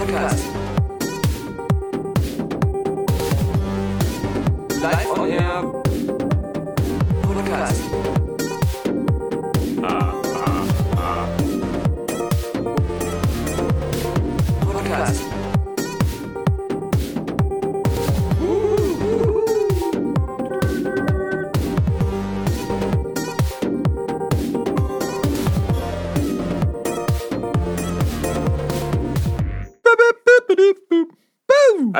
Podcast. Live on Air.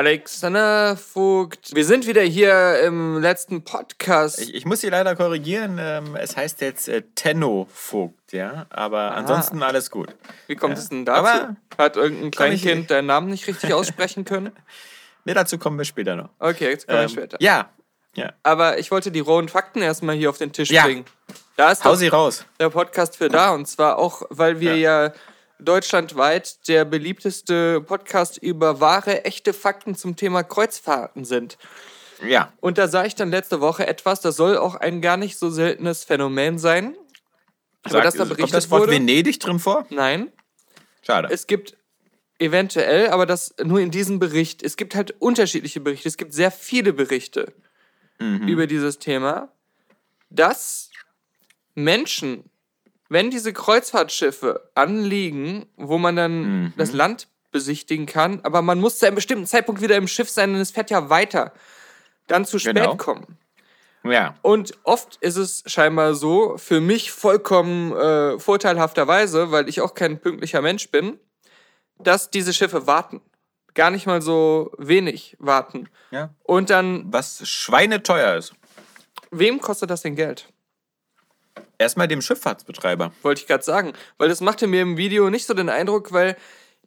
Alexander Vogt, wir sind wieder hier im letzten Podcast. Ich, ich muss Sie leider korrigieren. Ähm, es heißt jetzt äh, Tenno Vogt, ja. Aber ansonsten alles gut. Wie kommt Ja. es denn dazu? Aber- Hat irgendein Kleinkind deinen Namen nicht richtig aussprechen können? Ne, dazu kommen wir später noch. Okay, jetzt kommen wir Ähm, später. Ja, ja. Aber ich wollte die rohen Fakten erstmal hier auf den Tisch Ja. bringen. Da ist Hau sie raus. der Podcast für da. Und zwar auch, weil wir ja, deutschlandweit der beliebteste Podcast über wahre, echte Fakten zum Thema Kreuzfahrten sind. Ja. Und da sah ich dann letzte Woche etwas, das soll auch ein gar nicht so seltenes Phänomen sein. Aber Sag, das da kommt berichtet das Wort wurde? Venedig drin vor? Nein, Schade. es gibt eventuell, aber das nur in diesem Bericht. Es gibt halt unterschiedliche Berichte. Es gibt sehr viele Berichte über dieses Thema, dass Menschen, wenn diese Kreuzfahrtschiffe anliegen, wo man dann das Land besichtigen kann, aber man muss zu einem bestimmten Zeitpunkt wieder im Schiff sein, denn es fährt ja weiter, dann zu spät Genau. kommen. ja. Und oft ist es scheinbar so, für mich vollkommen äh, vorteilhafterweise, weil ich auch kein pünktlicher Mensch bin, dass diese Schiffe warten. Gar nicht mal so wenig warten. ja. Und dann, Was schweineteuer ist. wem kostet das denn Geld? Erstmal dem Schifffahrtsbetreiber. Wollte ich gerade sagen. Weil das machte mir im Video nicht so den Eindruck, weil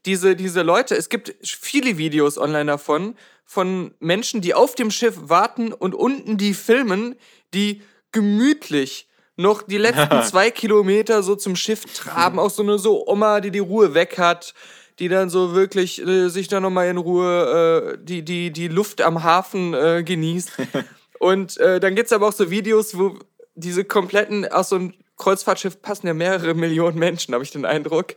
diese, diese Leute, es gibt viele Videos online davon, von Menschen, die auf dem Schiff warten und unten die filmen, die gemütlich noch die letzten zwei Kilometer so zum Schiff traben. Auch so eine so Oma, die die Ruhe weg hat, die dann so wirklich äh, sich dann nochmal in Ruhe äh, die, die, die Luft am Hafen äh, genießt. Und äh, dann gibt's aber auch so Videos, wo diese kompletten, aus so einem Kreuzfahrtschiff passen ja mehrere Millionen Menschen, habe ich den Eindruck.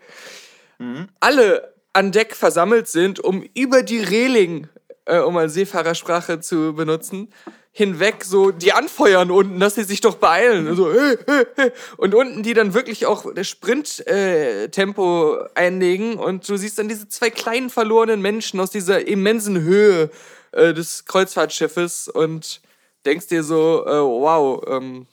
Alle an Deck versammelt sind, um über die Reling, äh, um mal Seefahrersprache zu benutzen, hinweg so die anfeuern unten, dass sie sich doch beeilen. So, hey, hey, hey. Und unten die dann wirklich auch das Sprint-Tempo äh, einlegen und du siehst dann diese zwei kleinen verlorenen Menschen aus dieser immensen Höhe äh, des Kreuzfahrtschiffes und denkst dir so, äh, wow, ähm,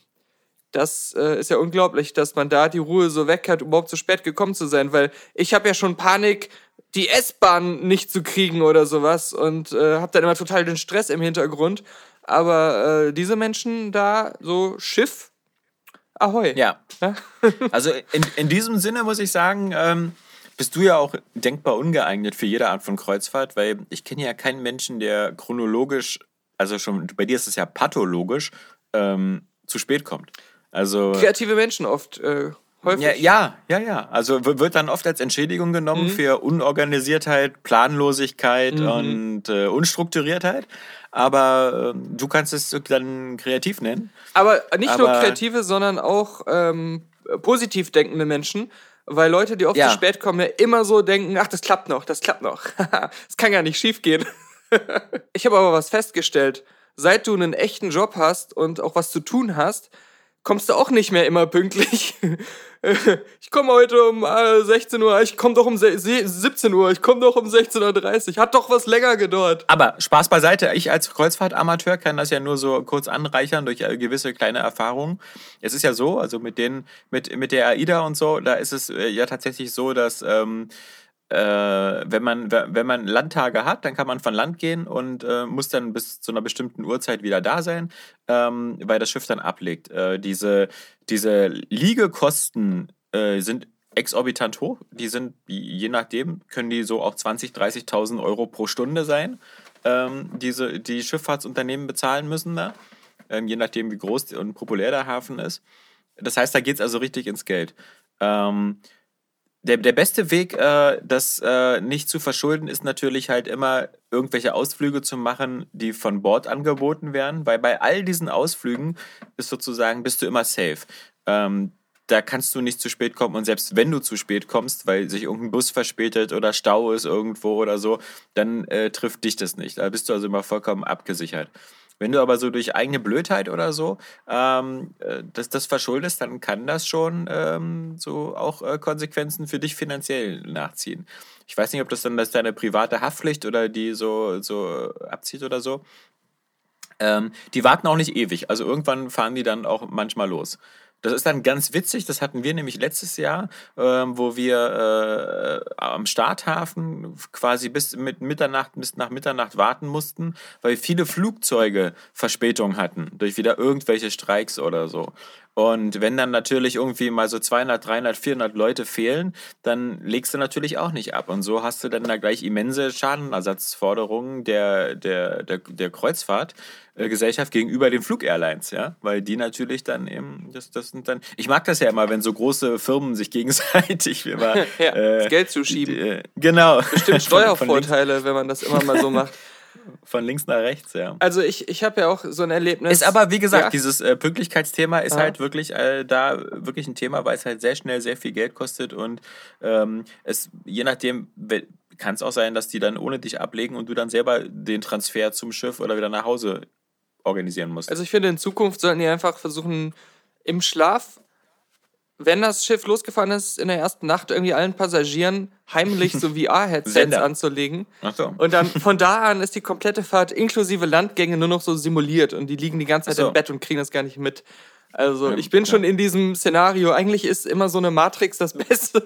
das äh, ist ja unglaublich, dass man da die Ruhe so weg hat, überhaupt so spät gekommen zu sein, weil ich habe ja schon Panik, die S-Bahn nicht zu kriegen oder sowas und äh, habe dann immer total den Stress im Hintergrund. Aber äh, diese Menschen da, so Schiff, ahoi. Ja. Ja? Also in, in diesem Sinne muss ich sagen, ähm, bist du ja auch denkbar ungeeignet für jede Art von Kreuzfahrt, weil ich kenne ja keinen Menschen, der chronologisch, also schon bei dir ist es ja pathologisch, ähm, zu spät kommt. Also Kreative Menschen oft, äh, häufig. ja, ja, ja, ja. Also wird dann oft als Entschädigung genommen für Unorganisiertheit, Planlosigkeit und äh, Unstrukturiertheit. Aber ähm, du kannst es dann kreativ nennen. Aber nicht nur Aber- kreative, sondern auch ähm, positiv denkende Menschen. Weil Leute, die oft Ja. zu spät kommen, ja immer so denken, ach, das klappt noch, das klappt noch. Das kann gar nicht schief gehen. ich habe aber was festgestellt. Seit du einen echten Job hast und auch was zu tun hast, kommst du auch nicht mehr immer pünktlich. Ich komme heute um äh, 16 Uhr, ich komme doch um se- se- 17 Uhr, ich komme doch um 16.30 Uhr. Hat doch was länger gedauert. Aber Spaß beiseite, ich als Kreuzfahrtamateur kann das ja nur so kurz anreichern durch äh, gewisse kleine Erfahrungen. Es ist ja so, also mit den, mit, mit der AIDA und so, da ist es äh, ja tatsächlich so, dass ähm, äh, wenn, man, wenn man Landtage hat, dann kann man von Land gehen und äh, muss dann bis zu einer bestimmten Uhrzeit wieder da sein, ähm, weil das Schiff dann ablegt. Äh, diese, diese Liegekosten äh, sind exorbitant hoch. Die sind, je nachdem, können die so auch 20.000, 30.000 Euro pro Stunde sein, ähm, diese, die Schifffahrtsunternehmen bezahlen müssen da, ähm, je nachdem, wie groß und populär der Hafen ist. Das heißt, da geht es also richtig ins Geld. Ähm, der, der beste Weg, äh, das äh, nicht zu verschulden, ist natürlich halt immer irgendwelche Ausflüge zu machen, die von Bord angeboten werden, weil bei all diesen Ausflügen ist sozusagen, bist du immer safe. Ähm, da kannst du nicht zu spät kommen. Und selbst wenn du zu spät kommst, weil sich irgendein Bus verspätet oder Stau ist irgendwo oder so, dann äh, trifft dich das nicht. Da bist du also immer vollkommen abgesichert. Wenn du aber so durch eigene Blödheit oder so ähm, äh, das, das verschuldest, dann kann das schon ähm, so auch äh, Konsequenzen für dich finanziell nachziehen. Ich weiß nicht, ob das dann das deine private Haftpflicht oder die so, so abzieht oder so. Ähm, die warten auch nicht ewig. Also irgendwann fahren die dann auch manchmal los. Das ist dann ganz witzig, das hatten wir nämlich letztes Jahr, ähm, wo wir äh, am Starthafen quasi bis mit Mitternacht, bis nach Mitternacht warten mussten, weil viele Flugzeuge Verspätung hatten durch wieder irgendwelche Streiks oder so. Und wenn dann natürlich irgendwie mal so 200, 300, 400 Leute fehlen, dann legst du natürlich auch nicht ab. Und so hast du dann da gleich immense Schadenersatzforderungen der, der, der, der Kreuzfahrtgesellschaft gegenüber den Flugairlines, ja, weil die natürlich dann eben, das, das sind dann, ich mag das ja immer, wenn so große Firmen sich gegenseitig immer, ja, äh, das Geld zuschieben. die, äh, genau. Bestimmt Steuervorteile, wenn man das immer mal so macht. Von links nach rechts, ja. Also ich, ich habe ja auch so ein Erlebnis. Ist aber, wie gesagt, Ja. dieses äh, Pünktlichkeitsthema ist Ja. halt wirklich äh, da wirklich ein Thema, weil es halt sehr schnell sehr viel Geld kostet und ähm, es je nachdem kann es auch sein, dass die dann ohne dich ablegen und du dann selber den Transfer zum Schiff oder wieder nach Hause organisieren musst. Also ich finde, in Zukunft sollten die einfach versuchen, im Schlaf, wenn das Schiff losgefahren ist, in der ersten Nacht irgendwie allen Passagieren heimlich so VR-Headsets anzulegen. Ach so. Und dann von da an ist die komplette Fahrt inklusive Landgänge nur noch so simuliert und die liegen die ganze Zeit so. im Bett und kriegen das gar nicht mit. Also ich bin schon in diesem Szenario. Eigentlich ist immer so eine Matrix das Beste,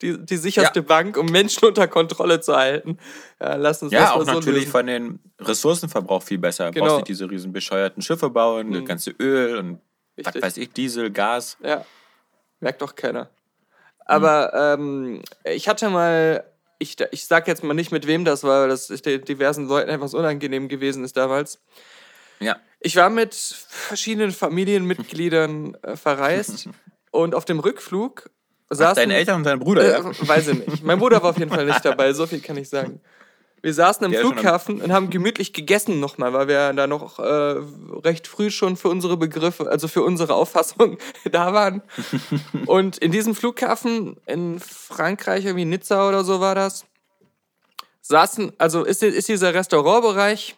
die, die sicherste Ja. Bank, um Menschen unter Kontrolle zu halten. Ja, lass uns ja, das auch so natürlich lösen. von den Ressourcenverbrauch viel besser. Du Genau. brauchst nicht diese riesen bescheuerten Schiffe bauen, das ganze Öl und was weiß ich, Diesel, Gas. Ja, merkt doch keiner. Aber ähm, ich hatte mal, ich, ich sag jetzt mal nicht, mit wem das war, weil das ist den diversen Leuten etwas unangenehm gewesen ist damals. Ja. Ich war mit verschiedenen Familienmitgliedern äh, verreist und auf dem Rückflug saßen. Deine Eltern und dein Bruder, ja? Äh, weiß ich nicht. Mein Bruder war auf jeden Fall nicht dabei, so viel kann ich sagen. Wir saßen im Der Flughafen und haben gemütlich gegessen nochmal, weil wir da noch äh, recht früh schon für unsere Begriffe, also für unsere Auffassung da waren. und in diesem Flughafen in Frankreich, irgendwie Nizza oder so war das, saßen, also ist, ist dieser Restaurantbereich,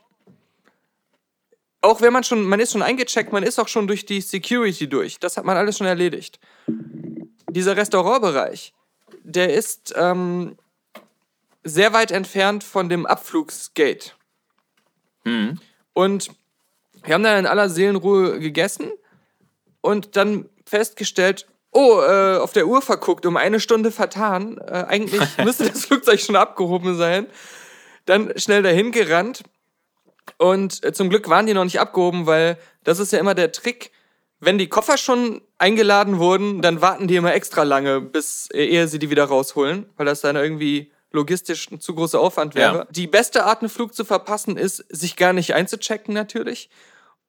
auch wenn man schon, man ist schon eingecheckt, man ist auch schon durch die Security durch. Das hat man alles schon erledigt. Dieser Restaurantbereich, der ist ähm, sehr weit entfernt von dem Abflugsgate. Und wir haben dann in aller Seelenruhe gegessen und dann festgestellt, oh, äh, auf der Uhr verguckt, um eine Stunde vertan. Äh, eigentlich müsste das Flugzeug schon abgehoben sein. Dann schnell dahin gerannt. Und äh, zum Glück waren die noch nicht abgehoben, weil das ist ja immer der Trick. Wenn die Koffer schon eingeladen wurden, dann warten die immer extra lange, bis äh, ehe sie die wieder rausholen, weil das dann irgendwie logistisch ein zu großer Aufwand wäre. Ja. Die beste Art, einen Flug zu verpassen, ist, sich gar nicht einzuchecken natürlich.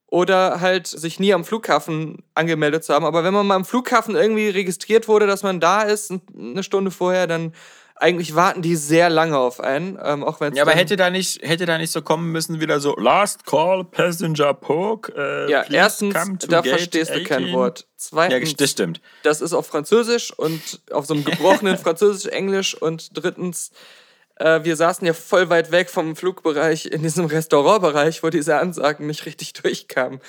Oder halt sich nie am Flughafen angemeldet zu haben. Aber wenn man mal am Flughafen irgendwie registriert wurde, dass man da ist, eine Stunde vorher, dann eigentlich warten die sehr lange auf einen. Ähm, auch wenn's Ja, aber hätte da nicht, hätte da nicht so kommen müssen, wieder so Last Call Passenger Poke. Äh, Ja, erstens, da verstehst du kein 18. Wort. Ja, Zweitens, das stimmt. das ist auf Französisch und auf so einem gebrochenen Französisch, Englisch. Und drittens, äh, wir saßen ja voll weit weg vom Flugbereich in diesem Restaurantbereich, wo diese Ansagen nicht richtig durchkamen.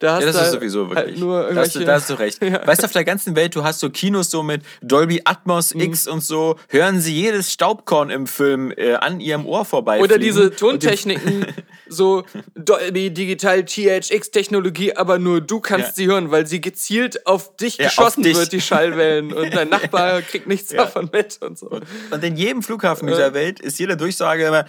Da hast Ja, das du ist sowieso wirklich. Halt nur da, hast du, irgendwelche, da hast du recht. Ja. Weißt du, auf der ganzen Welt, du hast so Kinos so mit Dolby Atmos Mhm. X und so, hören sie jedes Staubkorn im Film äh, an ihrem Ohr vorbei. Oder diese Tontechniken, so Dolby Digital THX Technologie, aber nur du kannst Ja. sie hören, weil sie gezielt auf dich Ja, auf geschossen dich. wird, die Schallwellen. Und dein Nachbar kriegt nichts Ja. davon mit und so. Und in jedem Flughafen dieser Welt ist jede Durchsage immer.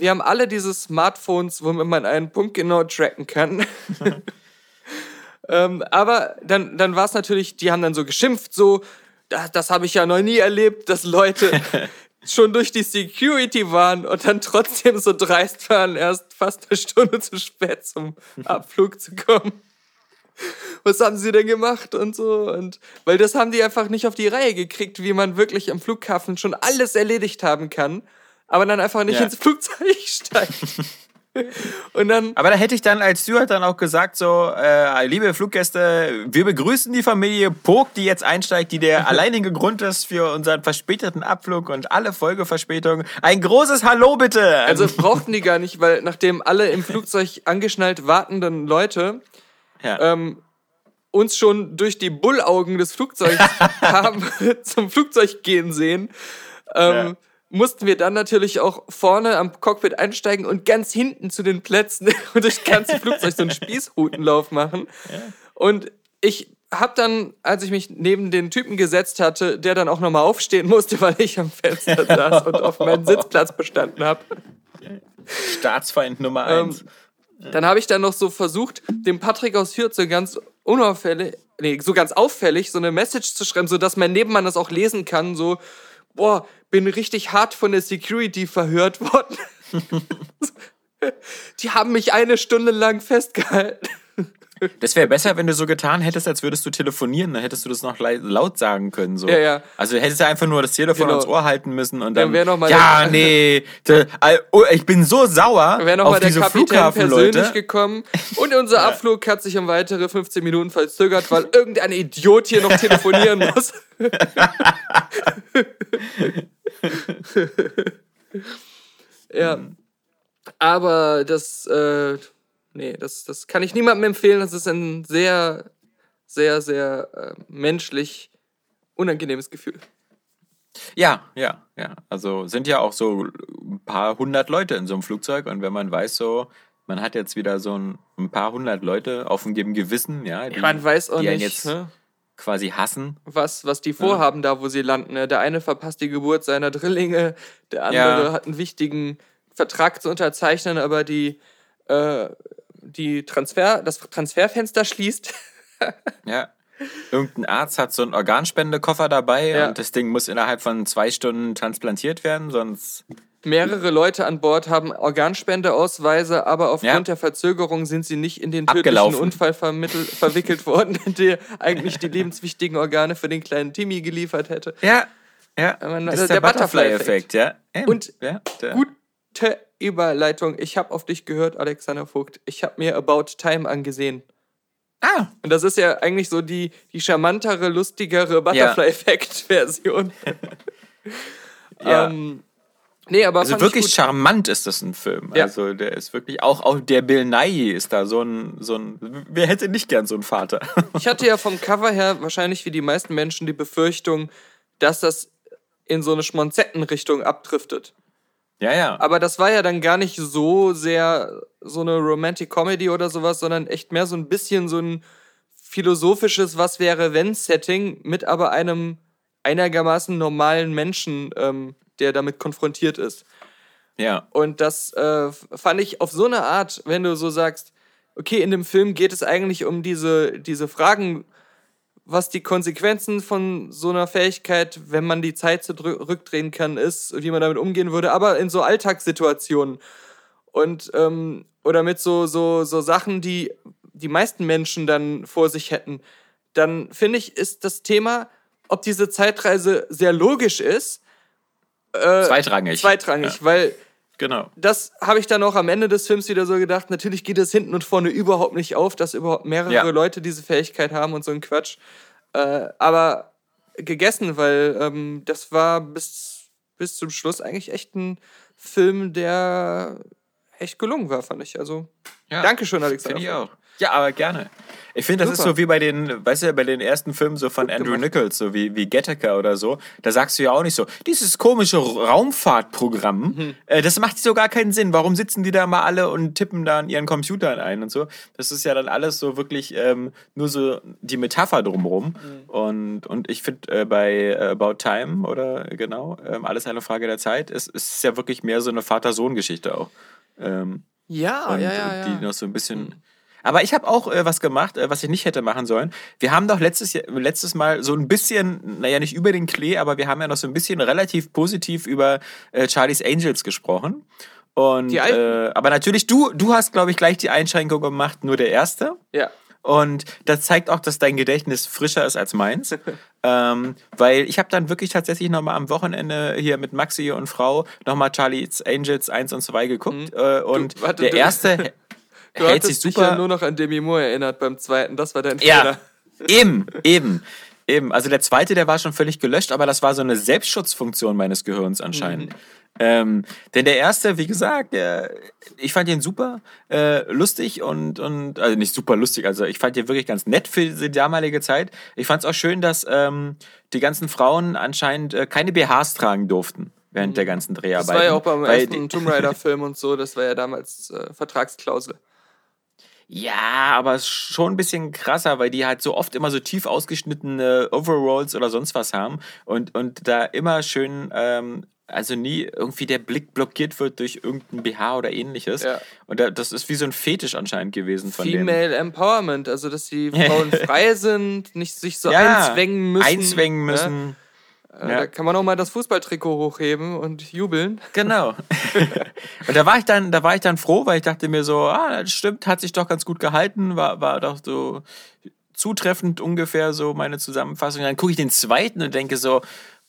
Wir haben alle diese Smartphones, womit man einen Punkt genau tracken kann. ähm, aber dann, dann war es natürlich, die haben dann so geschimpft, so, das, das habe ich ja noch nie erlebt, dass Leute schon durch die Security waren und dann trotzdem so dreist waren, erst fast eine Stunde zu spät zum Abflug zu kommen. Was haben sie denn gemacht und so? Und weil das haben die einfach nicht auf die Reihe gekriegt, wie man wirklich am Flughafen schon alles erledigt haben kann, aber dann einfach nicht Ja. ins Flugzeug steigt. Und dann, Aber da hätte ich dann als Steward dann auch gesagt, so, äh, liebe Fluggäste, wir begrüßen die Familie Pog, die jetzt einsteigt, die der alleinige Grund ist für unseren verspäteten Abflug und alle Folgeverspätungen. Ein großes Hallo bitte! also brauchten die gar nicht, weil nachdem alle im Flugzeug angeschnallt wartenden Leute ja. ähm, uns schon durch die Bullaugen des Flugzeugs haben zum Flugzeug gehen sehen, ähm, Ja. Mussten wir dann natürlich auch vorne am Cockpit einsteigen und ganz hinten zu den Plätzen und durch das ganze Flugzeug so einen Spießrutenlauf machen. Und ich habe dann, als ich mich neben den Typen gesetzt hatte, der dann auch nochmal aufstehen musste, weil ich am Fenster saß und auf meinen Sitzplatz bestanden habe, Staatsfeind Nummer ähm, eins. dann habe ich dann noch so versucht, dem Patrick aus so ganz unauffällig, nee, so ganz auffällig so eine Message zu schreiben, so dass mein Nebenmann das auch lesen kann, so, boah, bin richtig hart von der Security verhört worden. Die haben mich eine Stunde lang festgehalten. Das wäre besser, wenn du so getan hättest, als würdest du telefonieren. Dann hättest du das noch laut sagen können. So. Ja, ja. Also hättest du einfach nur das Telefon Genau. ans Ohr halten müssen und Dann dann. noch mal ja, der- nee. De, all- oh, ich bin so sauer Wäre nochmal der Kapitän persönlich gekommen und unser Abflug hat sich um weitere 15 Minuten verzögert, weil irgendein Idiot hier noch telefonieren muss. ja. Aber das, äh, nee, das, das kann ich niemandem empfehlen. Das ist ein sehr, sehr, sehr äh, menschlich unangenehmes Gefühl. Ja, ja, ja. Also sind ja auch so ein paar hundert Leute in so einem Flugzeug und wenn man weiß, so, man hat jetzt wieder so ein, ein paar hundert Leute auf dem Gewissen, ja, die, Man weiß auch die nicht, jetzt ne? quasi hassen. was, was die vorhaben, da wo sie landen. ne? Der eine verpasst die Geburt seiner Drillinge, der andere Ja. hat einen wichtigen Vertrag zu unterzeichnen, aber die, äh, die Transfer, das Transferfenster schließt. Ja. Irgendein Arzt hat so einen Organspendekoffer dabei Ja. und das Ding muss innerhalb von zwei Stunden transplantiert werden, sonst. Mehrere Leute an Bord haben Organspendeausweise, aber aufgrund Ja. der Verzögerung sind sie nicht in den tödlichen Abgelaufen. Unfall verwickelt worden, der eigentlich die lebenswichtigen Organe für den kleinen Timmy geliefert hätte. Ja, ja. man- das der ist der, Butterfly-Effekt. Butterfly-Effekt, ja. Eben. Und ja, der, Gute Überleitung. Ich habe auf dich gehört, Alexander Vogt. Ich habe mir About Time angesehen. Ah, Und das ist ja eigentlich so die, die charmantere, lustigere Butterfly-Effekt-Version. Ja. ähm, nee, aber also wirklich charmant ist das ein Film. Ja. Also der ist wirklich, auch, auch der Bill Nye ist da so ein, so ein, wer hätte nicht gern so einen Vater? Ich hatte ja vom Cover her wahrscheinlich wie die meisten Menschen die Befürchtung, dass das in so eine Schmonzettenrichtung abdriftet. Ja, ja. Aber das war ja dann gar nicht so sehr so eine Romantic Comedy oder sowas, sondern echt mehr so ein bisschen so ein philosophisches Was wäre wenn Setting mit aber einem einigermaßen normalen Menschen, ähm, der damit konfrontiert ist. ja. Und das äh, fand ich auf so eine Art, wenn du so sagst, okay, in dem Film geht es eigentlich um diese, diese Fragen, was die Konsequenzen von so einer Fähigkeit, wenn man die Zeit zurückdrehen kann, ist, wie man damit umgehen würde, aber in so Alltagssituationen. Und, ähm, oder mit so, so, so Sachen, die die meisten Menschen dann vor sich hätten, dann finde ich, ist das Thema, ob diese Zeitreise sehr logisch ist, äh, Zweitrangig. zweitrangig, Ja. weil Genau. das habe ich dann auch am Ende des Films wieder so gedacht. Natürlich geht es hinten und vorne überhaupt nicht auf, dass überhaupt mehrere Ja. Leute diese Fähigkeit haben und so ein Quatsch. Äh, aber gegessen, weil ähm, das war bis, bis zum Schluss eigentlich echt ein Film, der echt gelungen war, fand ich. Also, Ja. Dankeschön, Alexander. Finde ich auch. Ja, aber gerne. Ich finde, das ist Super. so wie bei den, weißt du, bei den ersten Filmen so von Andrew gemacht. Nichols, so wie, wie Gattaker oder so. Da sagst du ja auch nicht so, dieses komische Raumfahrtprogramm, Mhm. äh, das macht so gar keinen Sinn. Warum sitzen die da mal alle und tippen da an ihren Computern ein und so? Das ist ja dann alles so wirklich ähm, nur so die Metapher drumherum. Mhm. Und, und ich finde äh, bei äh, About Time oder genau, ähm, alles eine Frage der Zeit, es, es ist ja wirklich mehr so eine Vater-Sohn-Geschichte auch. Ähm, Ja, und, ja, ja, und die ja. noch so ein bisschen. Aber ich habe auch äh, was gemacht, äh, was ich nicht hätte machen sollen. Wir haben doch letztes, Jahr, letztes Mal so ein bisschen, naja, nicht über den Klee, aber wir haben ja noch so ein bisschen relativ positiv über äh, Charlie's Angels gesprochen. Und, äh, aber natürlich, du, du hast, glaube ich, gleich die Einschränkung gemacht, nur der erste. Ja. Und das zeigt auch, dass dein Gedächtnis frischer ist als meins. ähm, weil ich habe dann wirklich tatsächlich nochmal am Wochenende hier mit Maxi und Frau nochmal Charlie's Angels 1 und 2 geguckt. Äh, und Mhm. warte, der du- erste Du hält sich hattest dich super. ja nur noch an Demi Moore erinnert beim zweiten. Das war dein Ja, Fehler. eben, eben. Eben, also der zweite, der war schon völlig gelöscht, aber das war so eine Selbstschutzfunktion meines Gehirns anscheinend. Ähm, denn der erste, wie gesagt, der, ich fand ihn super äh, lustig und, und, also nicht super lustig, also ich fand ihn wirklich ganz nett für die damalige Zeit. Ich fand es auch schön, dass ähm, die ganzen Frauen anscheinend äh, keine BHs tragen durften während der ganzen Das Dreharbeiten. war ja auch beim ersten Tomb Raider-Film und so. Das war ja damals äh, Vertragsklausel. Ja, aber ist schon ein bisschen krasser, weil die halt so oft immer so tief ausgeschnittene Overalls oder sonst was haben und, und da immer schön, ähm, also nie irgendwie der Blick blockiert wird durch irgendein BH oder ähnliches. Ja. Und da, das ist wie so ein Fetisch anscheinend gewesen von denen. Female Empowerment, also dass die Frauen frei sind, nicht sich so Ja, einzwängen müssen. Einzwängen ne? müssen. Äh, Ja. Da kann man auch mal das Fußballtrikot hochheben und jubeln. Genau. und da war ich dann, da war ich dann froh, weil ich dachte mir so, ah, das stimmt, hat sich doch ganz gut gehalten, war, war doch so zutreffend ungefähr so meine Zusammenfassung. Dann gucke ich den zweiten und denke so,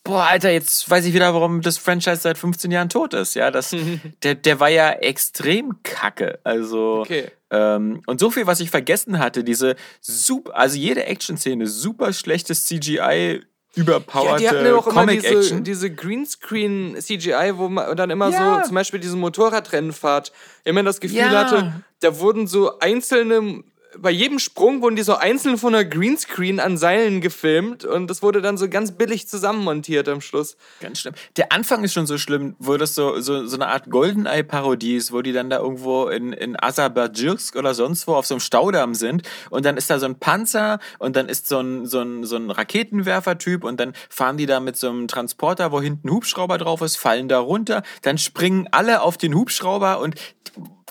boah, Alter, jetzt weiß ich wieder, warum das Franchise seit 15 Jahren tot ist. Ja, das, der, der war ja extrem kacke. Also, Okay. ähm, und so viel, was ich vergessen hatte, diese super, also jede Action-Szene, super schlechtes CGI, Ja, überpowerte die hatten ja auch immer diese, diese Greenscreen-CGI, wo man dann immer Ja. so, zum Beispiel diese Motorradrennenfahrt, immer das Gefühl Ja. hatte, da wurden so einzelne, bei jedem Sprung wurden die so einzeln von einer Greenscreen an Seilen gefilmt und das wurde dann so ganz billig zusammenmontiert am Schluss. Ganz schlimm. Der Anfang ist schon so schlimm, wo das so, so, so eine Art Goldeneye-Parodie ist, wo die dann da irgendwo in, in Aserbaidschirsk oder sonst wo auf so einem Staudamm sind und dann ist da so ein Panzer und dann ist so ein, so ein, so ein Raketenwerfer-Typ und dann fahren die da mit so einem Transporter, wo hinten ein Hubschrauber drauf ist, fallen da runter, dann springen alle auf den Hubschrauber und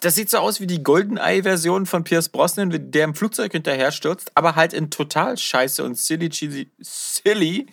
das sieht so aus wie die Goldeneye-Version von Pierce Brosnan, der im Flugzeug hinterher stürzt, aber halt in total scheiße und silly, cheesy, silly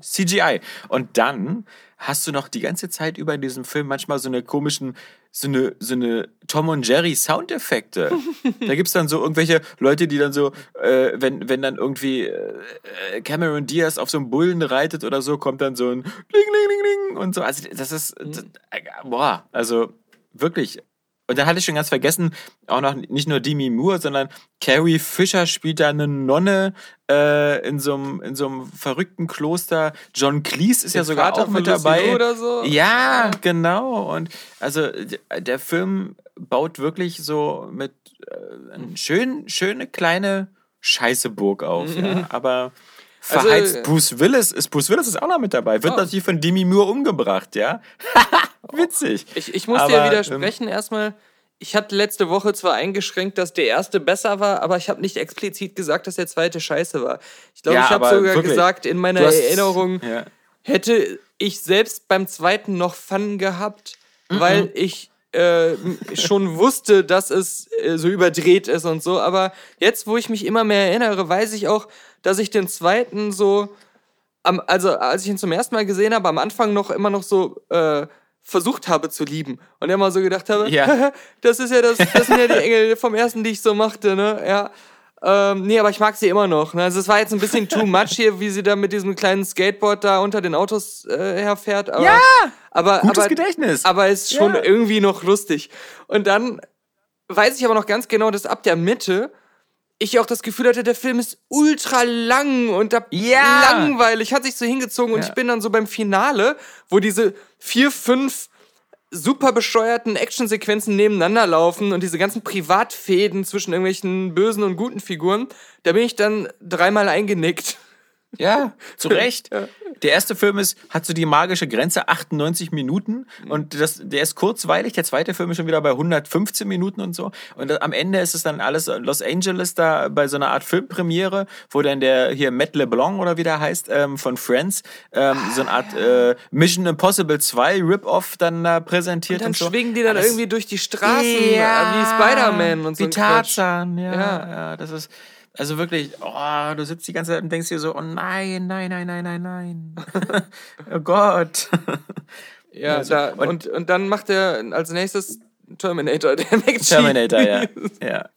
CGI. Und dann hast du noch die ganze Zeit über in diesem Film manchmal so eine komischen, so eine, so eine Tom und Jerry Soundeffekte. da gibt's dann so irgendwelche Leute, die dann so, äh, wenn, wenn dann irgendwie äh, Cameron Diaz auf so einem Bullen reitet oder so, kommt dann so ein Ding, Ding, Ding, Ding und so. Also das ist, das, äh, boah, also wirklich. Und dann hatte ich schon ganz vergessen, auch noch nicht nur Demi Moore, sondern Carrie Fisher spielt da eine Nonne äh, in so einem in so einem verrückten Kloster. John Cleese ist ja sogar Vater auch mit dabei. Oder so? Ja, genau. Und also d- der Film baut wirklich so mit äh, eine schön, schöne kleine Scheißeburg auf. Ja. Aber verheizt äh, Bruce Willis ist Bruce Willis ist auch noch mit dabei. Wird Oh. natürlich von Demi Moore umgebracht, ja. Witzig. Ich, ich muss dir Aber, ähm, widersprechen erstmal. Ich hatte letzte Woche zwar eingeschränkt, dass der erste besser war, aber ich habe nicht explizit gesagt, dass der zweite scheiße war. Ich glaube, Ja, ich habe sogar wirklich. gesagt, in meiner hast- Erinnerung Ja. hätte ich selbst beim zweiten noch Fun gehabt, Mhm. weil ich äh, schon wusste, dass es äh, so überdreht ist und so. Aber jetzt, wo ich mich immer mehr erinnere, weiß ich auch, dass ich den zweiten so am, also als ich ihn zum ersten Mal gesehen habe, am Anfang noch immer noch so äh, versucht habe zu lieben und immer so gedacht habe, Ja. das ist ja das, das sind ja die Engel vom ersten, die ich so machte, ne? Ja. Ähm, nee, aber ich mag sie immer noch. Ne? Also es war jetzt ein bisschen too much hier, wie sie da mit diesem kleinen Skateboard da unter den Autos äh, herfährt. Aber, Ja! aber, Gutes aber, Gedächtnis. Aber ist schon Ja. irgendwie noch lustig. Und dann weiß ich aber noch ganz genau, dass ab der Mitte ich auch das Gefühl hatte, der Film ist ultra lang und da Ja. langweilig, hat sich so hingezogen und Ja. ich bin dann so beim Finale, wo diese vier, fünf super bescheuerten Actionsequenzen nebeneinander laufen und diese ganzen Privatfäden zwischen irgendwelchen bösen und guten Figuren, da bin ich dann dreimal eingenickt. Ja, zu Recht. Ja. Der erste Film ist, hat so die magische Grenze 98 Minuten Mhm. und das, der ist kurzweilig. Der zweite Film ist schon wieder bei 115 Minuten und so. Und am Ende ist es dann alles Los Angeles da bei so einer Art Filmpremiere, wo dann der hier Matt LeBlanc oder wie der heißt, ähm, von Friends, ähm, so eine Art äh, Mission Impossible 2 Rip-Off dann da präsentiert. Dann und so. schwingen die dann Alles- irgendwie durch die Straßen äh, wie Spider-Man und so. Wie. Tarzan, ja, Ja. ja. Das ist, also wirklich, oh, du sitzt die ganze Zeit und denkst dir so, oh nein, nein, nein, nein, nein, nein. oh Gott. Ja, Also, da, und- und, und dann macht er als nächstes Terminator, der Mac Terminator, ja. ja.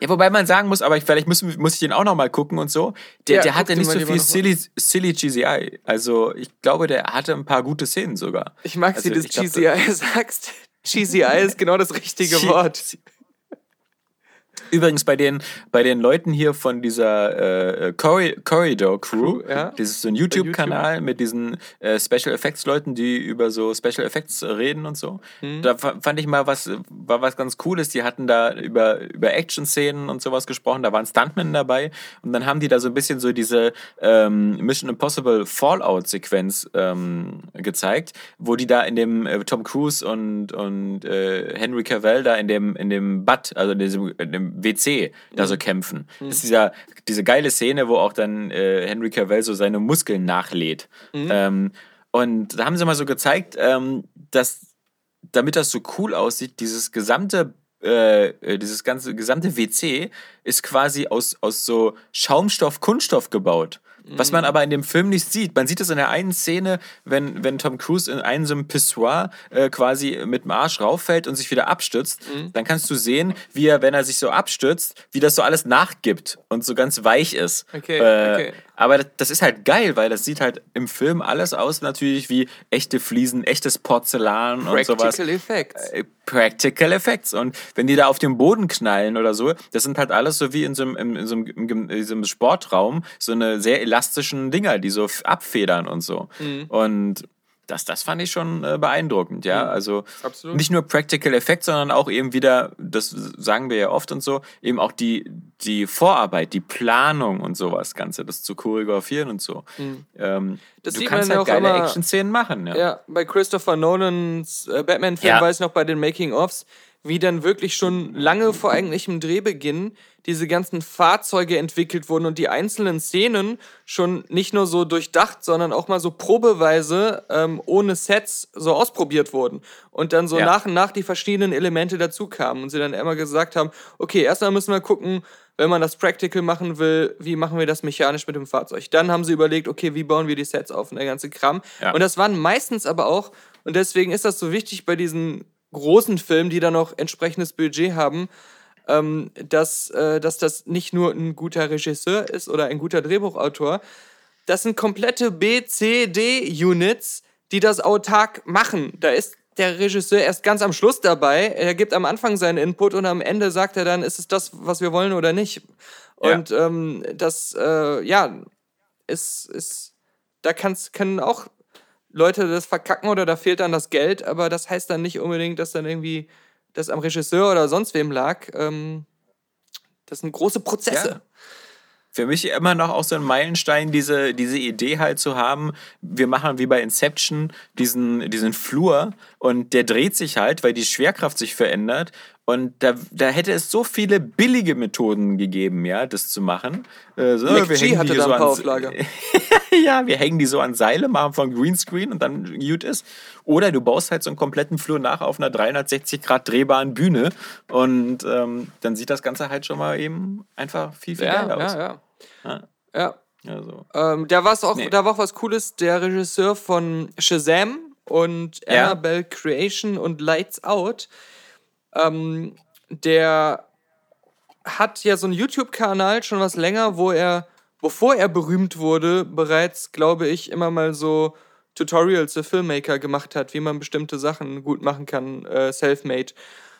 Ja, wobei man sagen muss, aber ich, vielleicht muss, muss ich den auch noch mal gucken und so. Der, Ja, der hatte nicht so viel silly, silly GCI. Also ich glaube, der hatte ein paar gute Szenen sogar. Ich mag, Also, wie du das ich glaub, GCI sagst. GCI ist genau das richtige Wort. Übrigens bei den, bei den Leuten hier von dieser äh, Corri Corridor Crew, ja. das ist so ein YouTube-Kanal mit diesen äh, Special Effects-Leuten, die über so Special Effects reden und so. Mhm. Da fa- fand ich mal was, war was ganz Cooles. Die hatten da über, über Action-Szenen und sowas gesprochen, da waren Stuntmen dabei und dann haben die da so ein bisschen so diese ähm, Mission Impossible Fallout-Sequenz ähm, gezeigt, wo die da in dem äh, Tom Cruise und, und äh, Henry Cavill da in dem, in dem Bad, also in diesem, in dem WC da so kämpfen. Das ist dieser, diese geile Szene, wo auch dann äh, Henry Cavill so seine Muskeln nachlädt. Ähm, und da haben sie mal so gezeigt, ähm, dass damit das so cool aussieht, dieses gesamte äh, äh, dieses ganze gesamte WC ist quasi aus, aus so Schaumstoff, Kunststoff gebaut. Was man aber in dem Film nicht sieht. Man sieht es in der einen Szene, wenn, wenn Tom Cruise in einem so einem Pissoir äh, quasi mit dem Arsch rauffällt und sich wieder abstützt. Dann kannst du sehen, wie er, wenn er sich so abstützt, wie das so alles nachgibt und so ganz weich ist. Okay, äh, okay. Aber das, das ist halt geil, weil das sieht halt im Film alles aus natürlich wie echte Fliesen, echtes Porzellan und sowas. Practical Effects. Äh, Practical Effects. Und wenn die da auf den Boden knallen oder so, das sind halt alles so wie in so einem, in, in so einem, in so einem Sportraum, so eine sehr elastischen Dinger, die so abfedern und so. Mhm. Und das, das fand ich schon äh, beeindruckend, ja. Also Absolut. nicht nur Practical Effects, sondern auch eben wieder, das sagen wir ja oft und so, eben auch die, die Vorarbeit, die Planung und sowas, Ganze, das zu choreografieren und so. Ähm, Mhm. Das du sieht kannst man ja halt auch geile Action-Szenen machen, ja. Ja, bei Christopher Nolans äh, Batman-Film Ja. weiß ich noch bei den Making-ofs, wie dann wirklich schon lange vor eigentlichem Drehbeginn diese ganzen Fahrzeuge entwickelt wurden und die einzelnen Szenen schon nicht nur so durchdacht, sondern auch mal so probeweise ähm, ohne Sets so ausprobiert wurden. Und dann so Ja. nach und nach die verschiedenen Elemente dazu kamen und sie dann immer gesagt haben, okay, erstmal müssen wir gucken, wenn man das Practical machen will, wie machen wir das mechanisch mit dem Fahrzeug? Dann haben sie überlegt, okay, wie bauen wir die Sets auf und der ganze Kram. Ja. Und das waren meistens aber auch, und deswegen ist das so wichtig bei diesen großen Filmen, die dann auch entsprechendes Budget haben, ähm, dass, äh, dass das nicht nur ein guter Regisseur ist oder ein guter Drehbuchautor, das sind komplette B, C, D-Units, die das autark machen. Da ist der Regisseur erst ganz am Schluss dabei. Er gibt am Anfang seinen Input und am Ende sagt er dann, ist es das, was wir wollen oder nicht. Ja. Und ähm, das, äh, ja, ist, ist, da kann's, können auch Leute das verkacken oder da fehlt dann das Geld, aber das heißt dann nicht unbedingt, dass dann irgendwie das am Regisseur oder sonst wem lag. Ähm, das sind große Prozesse. Ja. Für mich immer noch auch so ein Meilenstein, diese, diese Idee halt zu haben, wir machen wie bei Inception diesen, diesen Flur und der dreht sich halt, weil die Schwerkraft sich verändert. Und da, da hätte es so viele billige Methoden gegeben, ja, das zu machen. Äh, so, wir G hängen hatte die da so an- ja, wir hängen die so an Seile, machen von Greenscreen und dann gut ist. Oder du baust halt so einen kompletten Flur nach auf einer 360 Grad drehbaren Bühne und ähm, dann sieht das Ganze halt schon mal eben einfach viel, viel Ja, geiler aus. ja, ja. Ja. Ja. Also, Ähm, da war's auch, Nee. da war auch was Cooles, der Regisseur von Shazam und Ja. Annabelle Creation und Lights Out. Ähm, der hat ja so einen YouTube-Kanal schon was länger, wo er, bevor er berühmt wurde, bereits, glaube ich, immer mal so Tutorials für Filmmaker gemacht hat, wie man bestimmte Sachen gut machen kann, äh, self-made.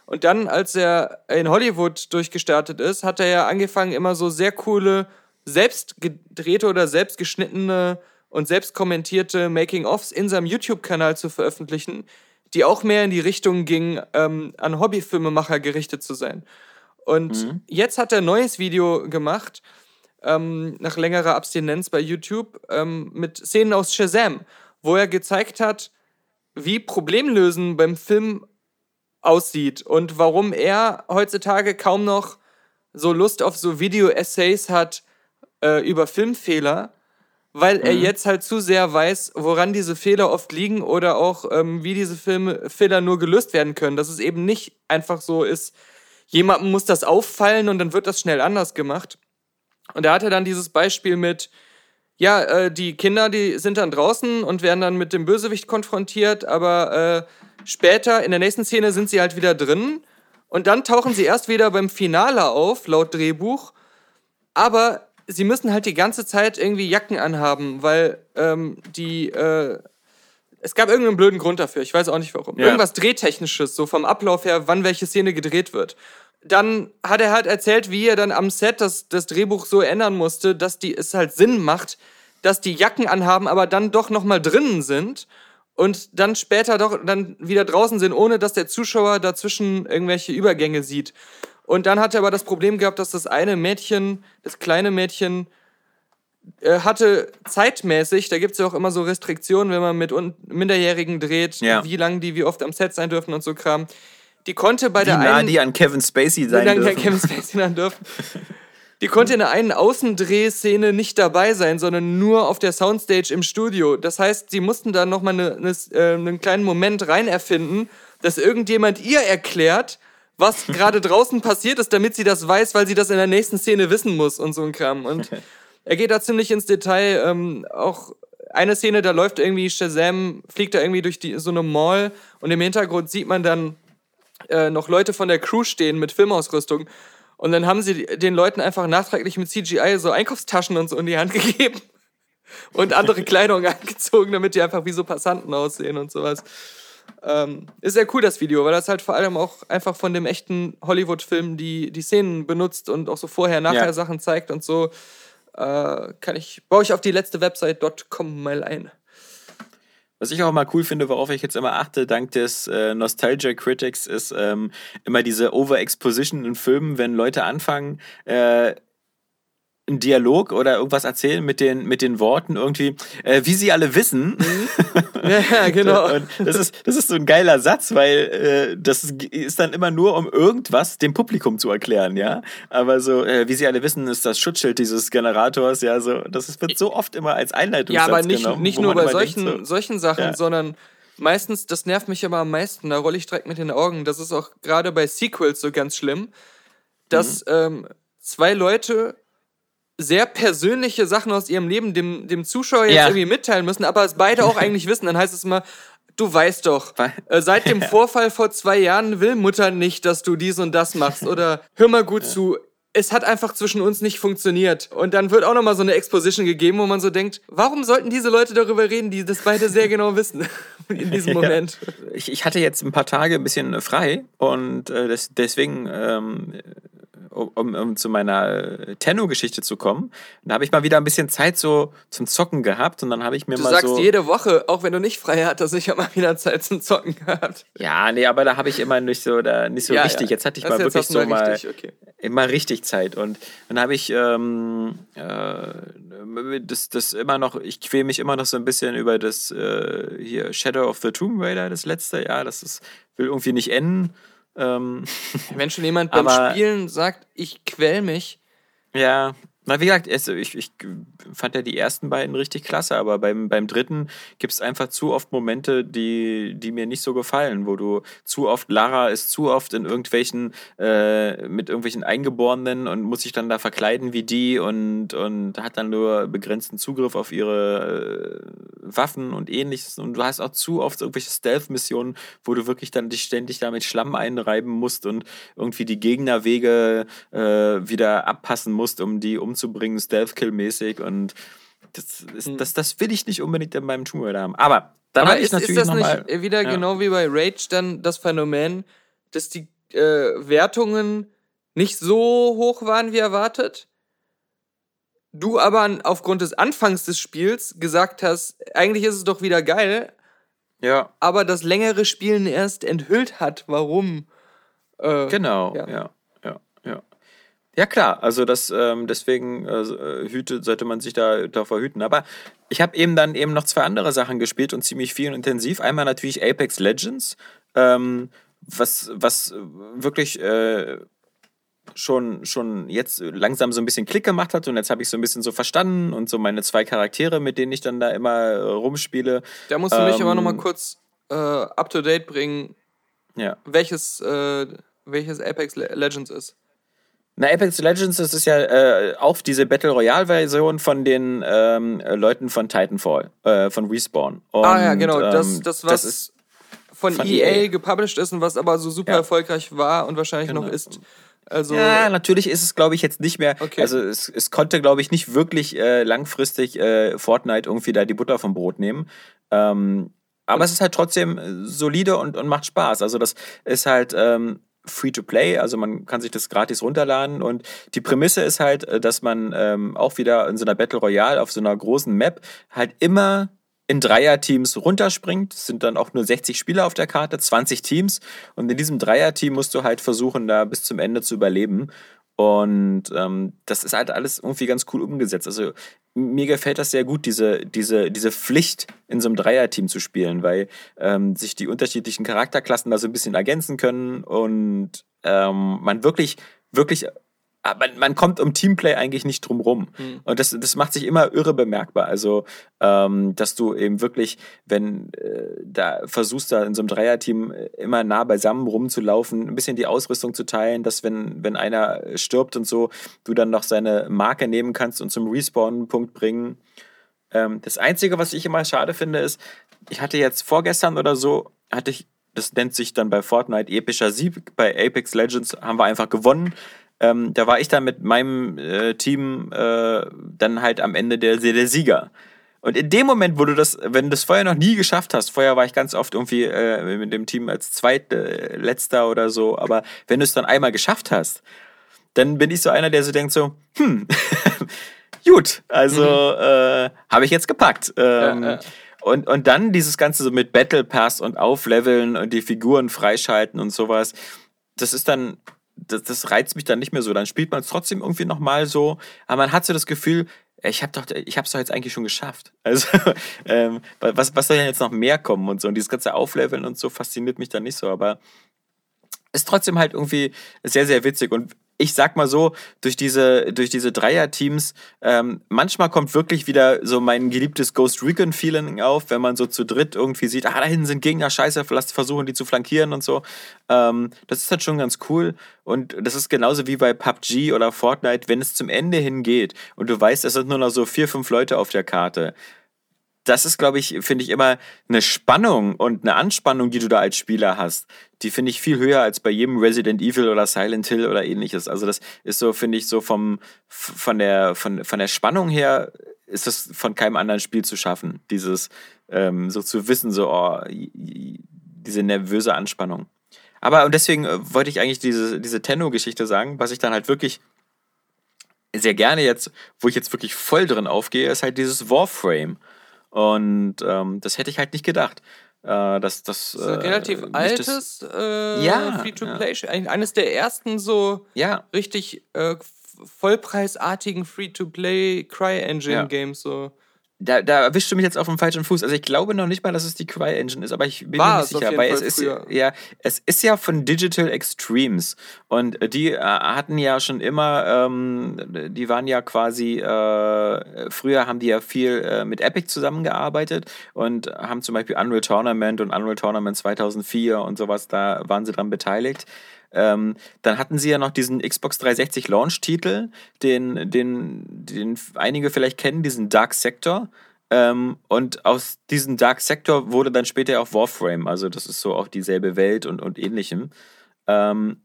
Und dann, als er in Hollywood durchgestartet ist, hat er ja angefangen, immer so sehr coole, selbst gedrehte oder selbst geschnittene und selbst kommentierte Making-ofs in seinem YouTube-Kanal zu veröffentlichen, die auch mehr in die Richtung gingen, ähm, an Hobbyfilmemacher gerichtet zu sein. Und jetzt hat er ein neues Video gemacht, ähm, nach längerer Abstinenz bei YouTube, ähm, mit Szenen aus Shazam, wo er gezeigt hat, wie Problemlösen beim Film aussieht und warum er heutzutage kaum noch so Lust auf so Video-Essays hat äh, über Filmfehler, weil er jetzt halt zu sehr weiß, woran diese Fehler oft liegen oder auch ähm, wie diese Filme, Fehler nur gelöst werden können. Dass es eben nicht einfach so ist, jemandem muss das auffallen und dann wird das schnell anders gemacht. Und da hat er dann dieses Beispiel mit, ja, äh, die Kinder, die sind dann draußen und werden dann mit dem Bösewicht konfrontiert, aber äh, später in der nächsten Szene sind sie halt wieder drin Und dann tauchen sie erst wieder beim Finale auf, laut Drehbuch. Aber sie müssen halt die ganze Zeit irgendwie Jacken anhaben, weil ähm, die. Äh, es gab irgendeinen blöden Grund dafür, ich weiß auch nicht warum. Ja. Irgendwas Drehtechnisches, so vom Ablauf her, wann welche Szene gedreht wird. Dann hat er halt erzählt, wie er dann am Set das, das Drehbuch so ändern musste, dass die, es halt Sinn macht, dass die Jacken anhaben, aber dann doch nochmal drinnen sind und dann später doch dann wieder draußen sind, ohne dass der Zuschauer dazwischen irgendwelche Übergänge sieht. Und dann hat er aber das Problem gehabt, dass das eine Mädchen, das kleine Mädchen, äh, hatte zeitmäßig, da gibt es ja auch immer so Restriktionen, wenn man mit Minderjährigen dreht, Ja. wie lang die wie oft am Set sein dürfen und so Kram. Die konnte bei Wie der nah einen die an Kevin Spacey sein lange dürfen. Kevin Spacey dann dürfen. Die konnte in der einen Außendrehszene nicht dabei sein, sondern nur auf der Soundstage im Studio. Das heißt, sie mussten da nochmal eine, eine, äh, einen kleinen Moment rein erfinden, dass irgendjemand ihr erklärt, was gerade draußen passiert ist, damit sie das weiß, weil sie das in der nächsten Szene wissen muss und so ein Kram. Und er geht da ziemlich ins Detail. Ähm, auch eine Szene, da läuft irgendwie Shazam, fliegt da irgendwie durch die, so eine Mall und im Hintergrund sieht man dann äh, noch Leute von der Crew stehen mit Filmausrüstung. Und dann haben sie den Leuten einfach nachträglich mit CGI so Einkaufstaschen und so in die Hand gegeben. Und andere Kleidung angezogen, damit die einfach wie so Passanten aussehen und sowas. Ähm, ist sehr cool, das Video, weil das halt vor allem auch einfach von dem echten Hollywood-Film die, die Szenen benutzt und auch so vorher-nachher Ja. Sachen zeigt und so. Äh, kann ich, baue ich auf die letzte Website.com mal ein. Was ich auch mal cool finde, worauf ich jetzt immer achte, dank des äh, Nostalgia Critics, ist ähm, immer diese Overexposition in Filmen, wenn Leute anfangen, äh, einen Dialog oder irgendwas erzählen mit den, mit den Worten irgendwie, äh, wie sie alle wissen. Ja, genau. Und das ist, das ist so ein geiler Satz, weil äh, das ist dann immer nur, um irgendwas dem Publikum zu erklären, ja. Aber so, äh, wie Sie alle wissen, ist das Schutzschild dieses Generators, ja, so, das wird so oft immer als Einleitungssatz Ja, aber nicht, genommen. nicht nur bei immer solchen, denkt, so, solchen Sachen, Ja. sondern meistens, das nervt mich aber am meisten, da rolle ich direkt mit den Augen. Das ist auch gerade bei Sequels so ganz schlimm, dass Mhm. ähm, zwei Leute sehr persönliche Sachen aus ihrem Leben dem, dem Zuschauer jetzt Ja. irgendwie mitteilen müssen, aber es beide auch eigentlich wissen. Dann heißt es immer, du weißt doch, äh, seit dem Vorfall vor zwei Jahren will Mutter nicht, dass du dies und das machst. Oder hör mal gut zu. Es hat einfach zwischen uns nicht funktioniert. Und dann wird auch nochmal so eine Exposition gegeben, wo man so denkt, warum sollten diese Leute darüber reden, die das beide sehr genau wissen in diesem Moment. ich, ich hatte jetzt ein paar Tage ein bisschen frei und äh, des, deswegen, ähm, um, um zu meiner Tenno-Geschichte zu kommen, da habe ich mal wieder ein bisschen Zeit so zum Zocken gehabt und dann habe ich mir Du mal sagst so. jede Woche, auch wenn du nicht frei hattest, ich habe mal wieder Zeit zum Zocken gehabt. Ja, nee, aber da habe ich immer nicht so, da nicht so Ja, richtig. ja. Jetzt hatte ich Das mal wirklich du so mal, richtig, okay. immer richtig Zeit und dann habe ich ähm, äh, das, das immer noch, ich quäle mich immer noch so ein bisschen über das äh, hier Shadow of the Tomb Raider, das letzte, ja, das ist, will irgendwie nicht enden. Ähm, Wenn schon jemand beim Spielen sagt, ich quäl mich, Ja, na wie gesagt, ich, ich fand ja die ersten beiden richtig klasse, aber beim, beim dritten gibt es einfach zu oft Momente, die, die mir nicht so gefallen, wo du zu oft, Lara ist zu oft in irgendwelchen, äh, mit irgendwelchen Eingeborenen und muss sich dann da verkleiden wie die und, und hat dann nur begrenzten Zugriff auf ihre äh, Waffen und ähnliches. Und du hast auch zu oft irgendwelche Stealth-Missionen, wo du wirklich dann dich ständig da mit Schlamm einreiben musst und irgendwie die Gegnerwege äh, wieder abpassen musst, um die umzubringen, Stealth-Kill-mäßig. Und das, ist, das, das will ich nicht unbedingt in meinem Tomb Raider haben. Aber dann habe ich ist, ist natürlich das nochmal. nicht wieder ja. genau wie bei Rage dann das Phänomen, dass die äh, Wertungen nicht so hoch waren wie erwartet? Du aber aufgrund des Anfangs des Spiels gesagt hast, eigentlich ist es doch wieder geil, Ja, aber das längere Spielen erst enthüllt hat, warum. Äh, genau. Ja, ja. Ja, klar, also das, ähm, deswegen äh, hüte, sollte man sich da davor hüten. Aber ich habe eben dann eben noch zwei andere Sachen gespielt und ziemlich viel und intensiv. Einmal natürlich Apex Legends, ähm, was, was wirklich äh, schon, schon jetzt langsam so ein bisschen Klick gemacht hat und jetzt habe ich so ein bisschen so verstanden und so meine zwei Charaktere, mit denen ich dann da immer äh, rumspiele. Da musst du mich Ähm, aber nochmal kurz äh, up to date bringen, Ja. welches, äh, welches Apex Le Legends ist. Na, Apex Legends, das ist ja äh, auch diese Battle Royale-Version von den ähm, äh, Leuten von Titanfall, äh, von Respawn. Und, ah ja, genau, das, ähm, das was ist, von, Von EA, EA. gepublished ist und was aber so super Ja. erfolgreich war und wahrscheinlich Genau. noch ist. Also, Ja, natürlich ist es, glaube ich, jetzt nicht mehr. Okay. Also es, es konnte, glaube ich, nicht wirklich äh, langfristig äh, Fortnite irgendwie da die Butter vom Brot nehmen. Ähm, aber es ist halt trotzdem solide und, und macht Spaß. Also das ist halt ähm, free to play, also man kann sich das gratis runterladen und die Prämisse ist halt, äh, dass man ähm, auch wieder in so einer Battle Royale auf so einer großen Map halt immer in Dreierteams runterspringt. Es sind dann auch nur 60 Spieler auf der Karte, 20 Teams. Und in diesem Dreierteam musst du halt versuchen, da bis zum Ende zu überleben. Und ähm, das ist halt alles irgendwie ganz cool umgesetzt. Also mir gefällt das sehr gut, diese, diese, diese Pflicht in so einem Dreierteam zu spielen, weil ähm, sich die unterschiedlichen Charakterklassen da so ein bisschen ergänzen können und ähm, man wirklich, wirklich man, man kommt um Teamplay eigentlich nicht drum rum. Und das, das macht sich immer irre bemerkbar. Also, ähm, dass du eben wirklich, wenn äh, da versuchst, da in so einem Dreierteam äh, immer nah beisammen rumzulaufen, ein bisschen die Ausrüstung zu teilen, dass wenn, wenn einer stirbt und so, du dann noch seine Marke nehmen kannst und zum Respawn-Punkt bringen. Ähm, das Einzige, was ich immer schade finde, ist, ich hatte jetzt vorgestern oder so, hatte ich, das nennt sich dann bei Fortnite epischer Sieg, bei Apex Legends haben wir einfach gewonnen. Ähm, da war ich dann mit meinem äh, Team äh, dann halt am Ende der, der Sieger. Und in dem Moment, wo du das, wenn du das vorher noch nie geschafft hast, vorher war ich ganz oft irgendwie äh, mit dem Team als zweitletzter oder so, aber wenn du es dann einmal geschafft hast, dann bin ich so einer, der so denkt so, hm, gut, also äh, habe ich jetzt gepackt. Ähm, Ja, ja. Und, und dann dieses Ganze so mit Battle Pass und Aufleveln und die Figuren freischalten und sowas, das ist dann, das, das reizt mich dann nicht mehr so. Dann spielt man es trotzdem irgendwie nochmal so, aber man hat so das Gefühl, ich habe doch, ich habe es doch jetzt eigentlich schon geschafft. Also ähm, was, was soll denn jetzt noch mehr kommen und so? Und dieses ganze Aufleveln und so fasziniert mich dann nicht so, aber ist trotzdem halt irgendwie sehr, sehr witzig. Und ich sag mal so, durch diese, durch diese Dreier-Teams, ähm, manchmal kommt wirklich wieder so mein geliebtes Ghost Recon-Feeling auf, wenn man so zu dritt irgendwie sieht, ah, da hinten sind Gegner, scheiße, lass versuchen, die zu flankieren und so. Ähm, das ist halt schon ganz cool. Und das ist genauso wie bei PUBG oder Fortnite, wenn es zum Ende hingeht und du weißt, es sind nur noch so vier, fünf Leute auf der Karte das ist, glaube ich, finde ich immer eine Spannung und eine Anspannung, die du da als Spieler hast. Die finde ich viel höher als bei jedem Resident Evil oder Silent Hill oder ähnliches. Also das ist so, finde ich, so vom, von der, von, von der Spannung her ist das von keinem anderen Spiel zu schaffen. Dieses, ähm, so zu wissen, so, oh, diese nervöse Anspannung. Aber und deswegen äh, wollte ich eigentlich diese, diese Tenno-Geschichte sagen, was ich dann halt wirklich sehr gerne jetzt, wo ich jetzt wirklich voll drin aufgehe, ist halt dieses Warframe. Und ähm, das hätte ich halt nicht gedacht. Äh, dass das, Das ist ein äh, relativ altes äh, Ja, Free-to-Play. Eigentlich Eines der ersten so ja, richtig äh, vollpreisartigen Free-to-Play Cry-Engine-Games. So. Da, da erwischst du mich jetzt auf dem falschen Fuß. Also ich glaube noch nicht mal, dass es die Cry-Engine ist, aber ich bin War mir es nicht sicher, weil Fall es ist ja, es ist ja von Digital Extremes und die äh, hatten ja schon immer, ähm, die waren ja quasi, äh, früher haben die ja viel äh, mit Epic zusammengearbeitet und haben zum Beispiel Unreal Tournament und Unreal Tournament 2004 und sowas, da waren sie dran beteiligt. Ähm, dann hatten sie ja noch diesen Xbox 360 Launch-Titel, den, den, den einige vielleicht kennen, diesen Dark Sector. Ähm, und aus diesem Dark Sector wurde dann später auch Warframe, also das ist so auch dieselbe Welt und, und ähnlichem. Ähm,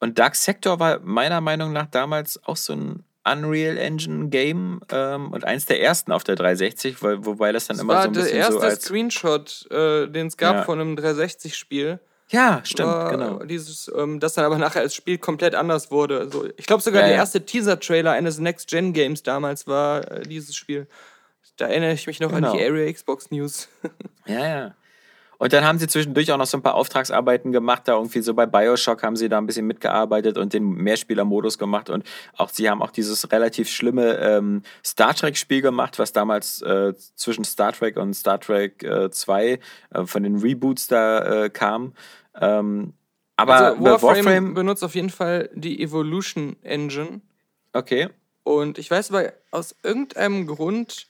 und Dark Sector war meiner Meinung nach damals auch so ein Unreal Engine Game ähm, und eins der ersten auf der 360, weil, wobei das dann Das immer war so ein der bisschen erste so als. Screenshot, äh, den es gab Ja. von einem 360-Spiel. Ja, stimmt, war genau. Dieses, ähm, das dann aber nachher als Spiel komplett anders wurde. Also, ich glaube sogar Ja, der ja. erste Teaser-Trailer eines Next-Gen-Games damals war äh, dieses Spiel. Da erinnere ich mich noch Genau. an die Area Xbox News. Ja, ja. Und dann haben sie zwischendurch auch noch so ein paar Auftragsarbeiten gemacht, da irgendwie so bei Bioshock haben sie da ein bisschen mitgearbeitet und den Mehrspielermodus gemacht und auch sie haben auch dieses relativ schlimme ähm, Star Trek-Spiel gemacht, was damals äh, zwischen Star Trek und Star Trek äh, 2 äh, von den Reboots da äh, kam. Ähm, aber also, Warframe, Warframe, benutzt auf jeden Fall die Evolution Engine. okay, Und ich weiß aber aus irgendeinem Grund,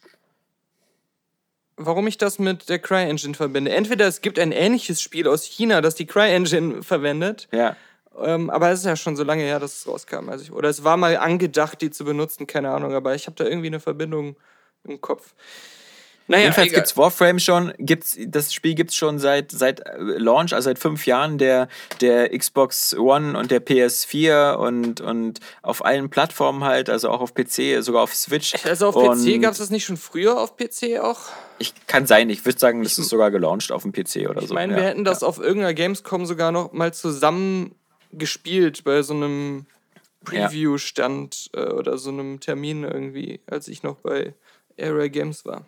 warum ich das mit der CryEngine verbinde. Entweder es gibt ein ähnliches Spiel aus China, das die CryEngine verwendet, ja. ähm, aber es ist ja schon so lange her, dass es rauskam. Also ich, oder es war mal angedacht, die zu benutzen, keine Ahnung, aber ich habe da irgendwie eine Verbindung im Kopf. Naja, Jedenfalls egal. gibt's Warframe schon, gibt's, das Spiel gibt's schon seit, seit äh, Launch, also seit fünf Jahren der, der Xbox One und der PS4 und, und auf allen Plattformen halt, also auch auf PC, sogar auf Switch. Also auf und PC gab es das nicht schon früher auf PC auch? Ich kann sein, ich würde sagen, das ist sogar gelauncht auf dem PC oder Ich so. meine, ja. wir hätten das auf irgendeiner Gamescom sogar noch mal zusammen gespielt bei so einem Preview-Stand äh, oder so einem Termin irgendwie, als ich noch bei Area Games war.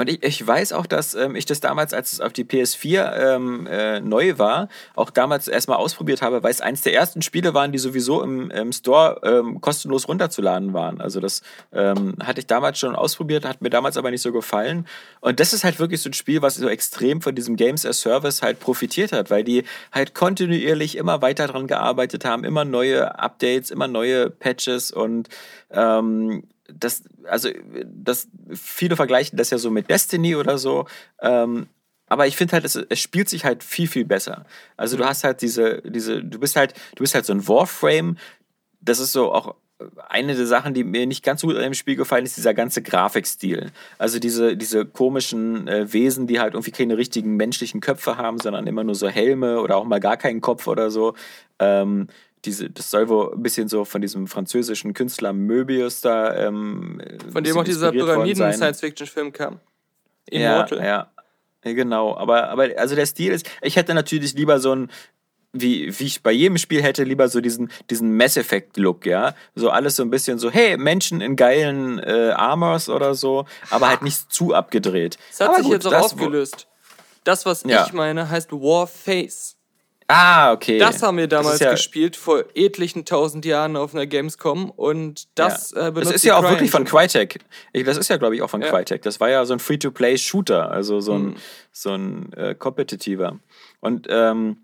Und ich, ich weiß auch, dass ähm, ich das damals, als es auf die PS4 ähm, äh, neu war, auch damals erstmal ausprobiert habe, weil es eins der ersten Spiele waren, die sowieso im, im Store ähm, kostenlos runterzuladen waren. Also das ähm, hatte ich damals schon ausprobiert, hat mir damals aber nicht so gefallen. Und das ist halt wirklich so ein Spiel, was so extrem von diesem Games as Service halt profitiert hat, weil die halt kontinuierlich immer weiter dran gearbeitet haben, immer neue Updates, immer neue Patches und ähm, das, also, das, viele vergleichen das ja so mit Destiny oder so. Ähm, aber ich finde halt, es, es spielt sich halt viel, viel besser. Also du hast halt diese, diese, du bist halt, du bist halt so ein Warframe. Das ist so auch eine der Sachen, die mir nicht ganz so gut an dem Spiel gefallen ist, dieser ganze Grafikstil. Also diese, diese komischen äh, Wesen, die halt irgendwie keine richtigen menschlichen Köpfe haben, sondern immer nur so Helme oder auch mal gar keinen Kopf oder so. Ähm, diese, das soll wohl ein bisschen so von diesem französischen Künstler Möbius da. Ähm, Von dem auch dieser Pyramiden-Science-Fiction-Film kam. Immortal. Ja, ja. Genau, aber, aber also der Stil ist, ich hätte natürlich lieber so ein, wie, wie ich bei jedem Spiel hätte, lieber so diesen, diesen Mass Effect-Look, ja. So alles so ein bisschen so, hey, Menschen in geilen äh, Armors oder so, aber halt nicht zu abgedreht. Das hat aber sich gut, jetzt auch aufgelöst. Das, was Ja. ich meine, heißt Warface. Ah, okay. Das haben wir Das damals ist ja, gespielt, vor etlichen tausend Jahren auf einer Gamescom. Und das ja. äh, Das benutzt ist die ja auch Cry wirklich von. Crytek. Ich, das ist ja, glaube ich, auch von Ja. Crytek. Das war ja so ein Free-to-Play-Shooter, also so ein, Mhm. so ein äh, kompetitiver. Und ähm,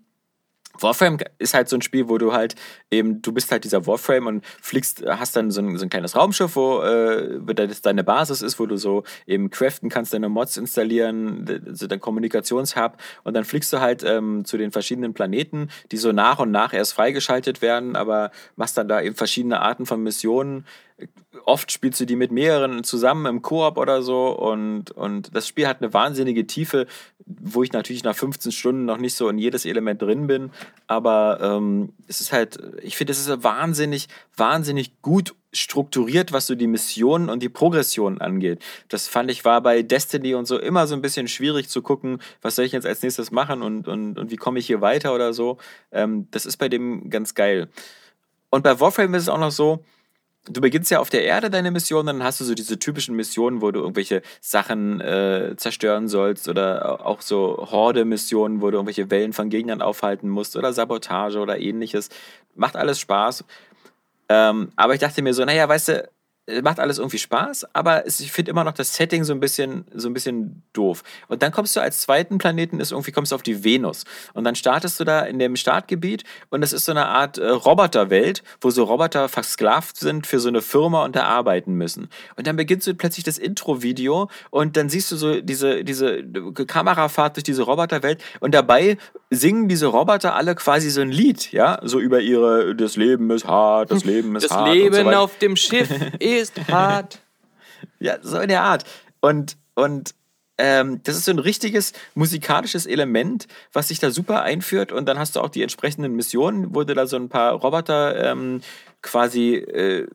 Warframe ist halt so ein Spiel, wo du halt eben, du bist halt dieser Warframe und fliegst, hast dann so ein, so ein kleines Raumschiff, wo, äh, das deine Basis ist, wo du so eben craften kannst, deine Mods installieren, so dein Kommunikationshub und dann fliegst du halt ähm, zu den verschiedenen Planeten, die so nach und nach erst freigeschaltet werden, aber machst dann da eben verschiedene Arten von Missionen. Oft spielst du die mit mehreren zusammen im Koop oder so und, und das Spiel hat eine wahnsinnige Tiefe, wo ich natürlich nach 15 Stunden noch nicht so in jedes Element drin bin, aber ähm, es ist halt, ich finde, es ist wahnsinnig, wahnsinnig gut strukturiert, was so die Missionen und die Progressionen angeht. Das fand ich war bei Destiny und so immer so ein bisschen schwierig zu gucken, was soll ich jetzt als nächstes machen und, und, und wie komme ich hier weiter oder so. Ähm, das ist bei dem ganz geil. Und bei Warframe ist es auch noch so, du beginnst ja auf der Erde deine Mission, dann hast du so diese typischen Missionen, wo du irgendwelche Sachen äh, zerstören sollst oder auch so Horde-Missionen, wo du irgendwelche Wellen von Gegnern aufhalten musst oder Sabotage oder ähnliches. Macht alles Spaß. Ähm, aber ich dachte mir so, naja, weißt du, macht alles irgendwie Spaß, aber ich finde immer noch das Setting so ein bisschen so ein bisschen doof. Und dann kommst du als zweiten Planeten ist irgendwie kommst du auf die Venus und dann startest du da in dem Startgebiet und das ist so eine Art äh, Roboterwelt, wo so Roboter versklavt sind für so eine Firma und da arbeiten müssen. Und dann beginnst du plötzlich das Intro-Video und dann siehst du so diese diese Kamerafahrt durch diese Roboterwelt und dabei singen diese Roboter alle quasi so ein Lied, ja, so über ihre das Leben ist hart, das Leben ist Das hart. so Leben weiter. auf dem Schiff ist hart. Ja, so in der Art. Und, und ähm, das ist so ein richtiges musikalisches Element, was sich da super einführt. Und dann hast du auch die entsprechenden Missionen, wo du da so ein paar Roboter ähm, quasi äh,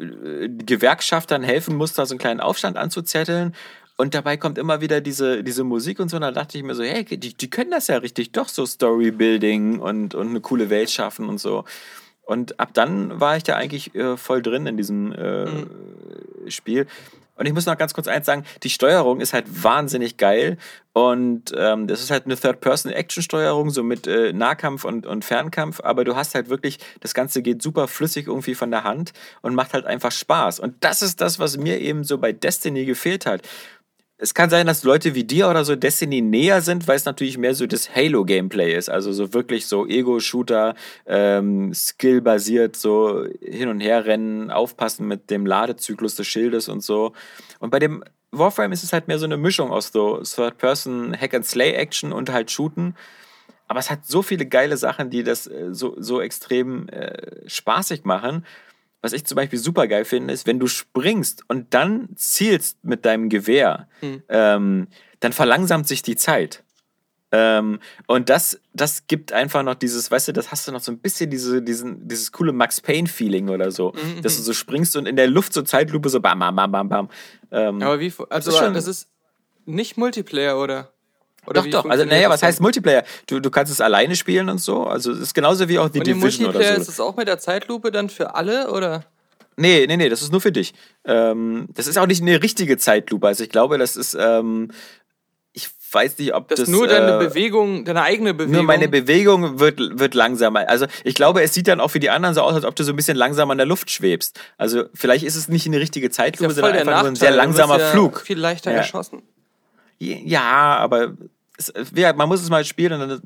Gewerkschaftern helfen musst, da so einen kleinen Aufstand anzuzetteln. Und dabei kommt immer wieder diese, diese Musik und so. Und da dachte ich mir so, hey, die, die können das ja richtig, doch so Storybuilding und, und eine coole Welt schaffen und so. Und ab dann war ich da eigentlich äh, voll drin in diesem äh, Spiel. Und ich muss noch ganz kurz eins sagen, die Steuerung ist halt wahnsinnig geil. Und ähm, das ist halt eine Third-Person-Action-Steuerung, so mit äh, Nahkampf und, und Fernkampf. Aber du hast halt wirklich, das Ganze geht super flüssig irgendwie von der Hand und macht halt einfach Spaß. Und das ist das, was mir eben so bei Destiny gefehlt hat. Es kann sein, dass Leute wie dir oder so Destiny näher sind, weil es natürlich mehr so das Halo-Gameplay ist. Also so wirklich so Ego-Shooter, ähm, Skill-basiert, so hin und her rennen, aufpassen mit dem Ladezyklus des Schildes und so. Und bei dem Warframe ist es halt mehr so eine Mischung aus so Third-Person Hack-and-Slay-Action und halt Shooten. Aber es hat so viele geile Sachen, die das äh, so, so extrem äh, spaßig machen. Was ich zum Beispiel super geil finde, ist, wenn du springst und dann zielst mit deinem Gewehr, Hm. ähm, dann verlangsamt sich die Zeit. Ähm, und das, das gibt einfach noch dieses, weißt du, das hast du noch so ein bisschen diese, diesen, dieses coole Max Payne-Feeling oder so, Mhm, dass du so springst und in der Luft so Zeitlupe so bam, bam, bam, bam, bam. Ähm, Aber wie, also ist schon- das ist nicht Multiplayer, oder? Oder doch, doch. Also, naja, was heißt Multiplayer? Du, du kannst es alleine spielen und so. Also, es ist genauso wie auch The Und im Division Multiplayer oder ist so. es auch mit der Zeitlupe dann für alle, oder? Nee, nee, nee, das ist nur für dich. Ähm, das ist auch nicht eine richtige Zeitlupe. Also, ich glaube, das ist, ähm, ich weiß nicht, ob Das, das. nur deine äh, Bewegung, deine eigene Bewegung. Nur meine Bewegung wird, wird langsamer. Also ich glaube, es sieht dann auch für die anderen so aus, als ob du so ein bisschen langsamer in der Luft schwebst. Also vielleicht ist es nicht eine richtige ja Zeitlupe, voll sondern der einfach nur ein Nachteil. sehr langsamer ja Flug. Viel leichter Ja. erschossen. Ja, aber es, ja, man muss es mal spielen und dann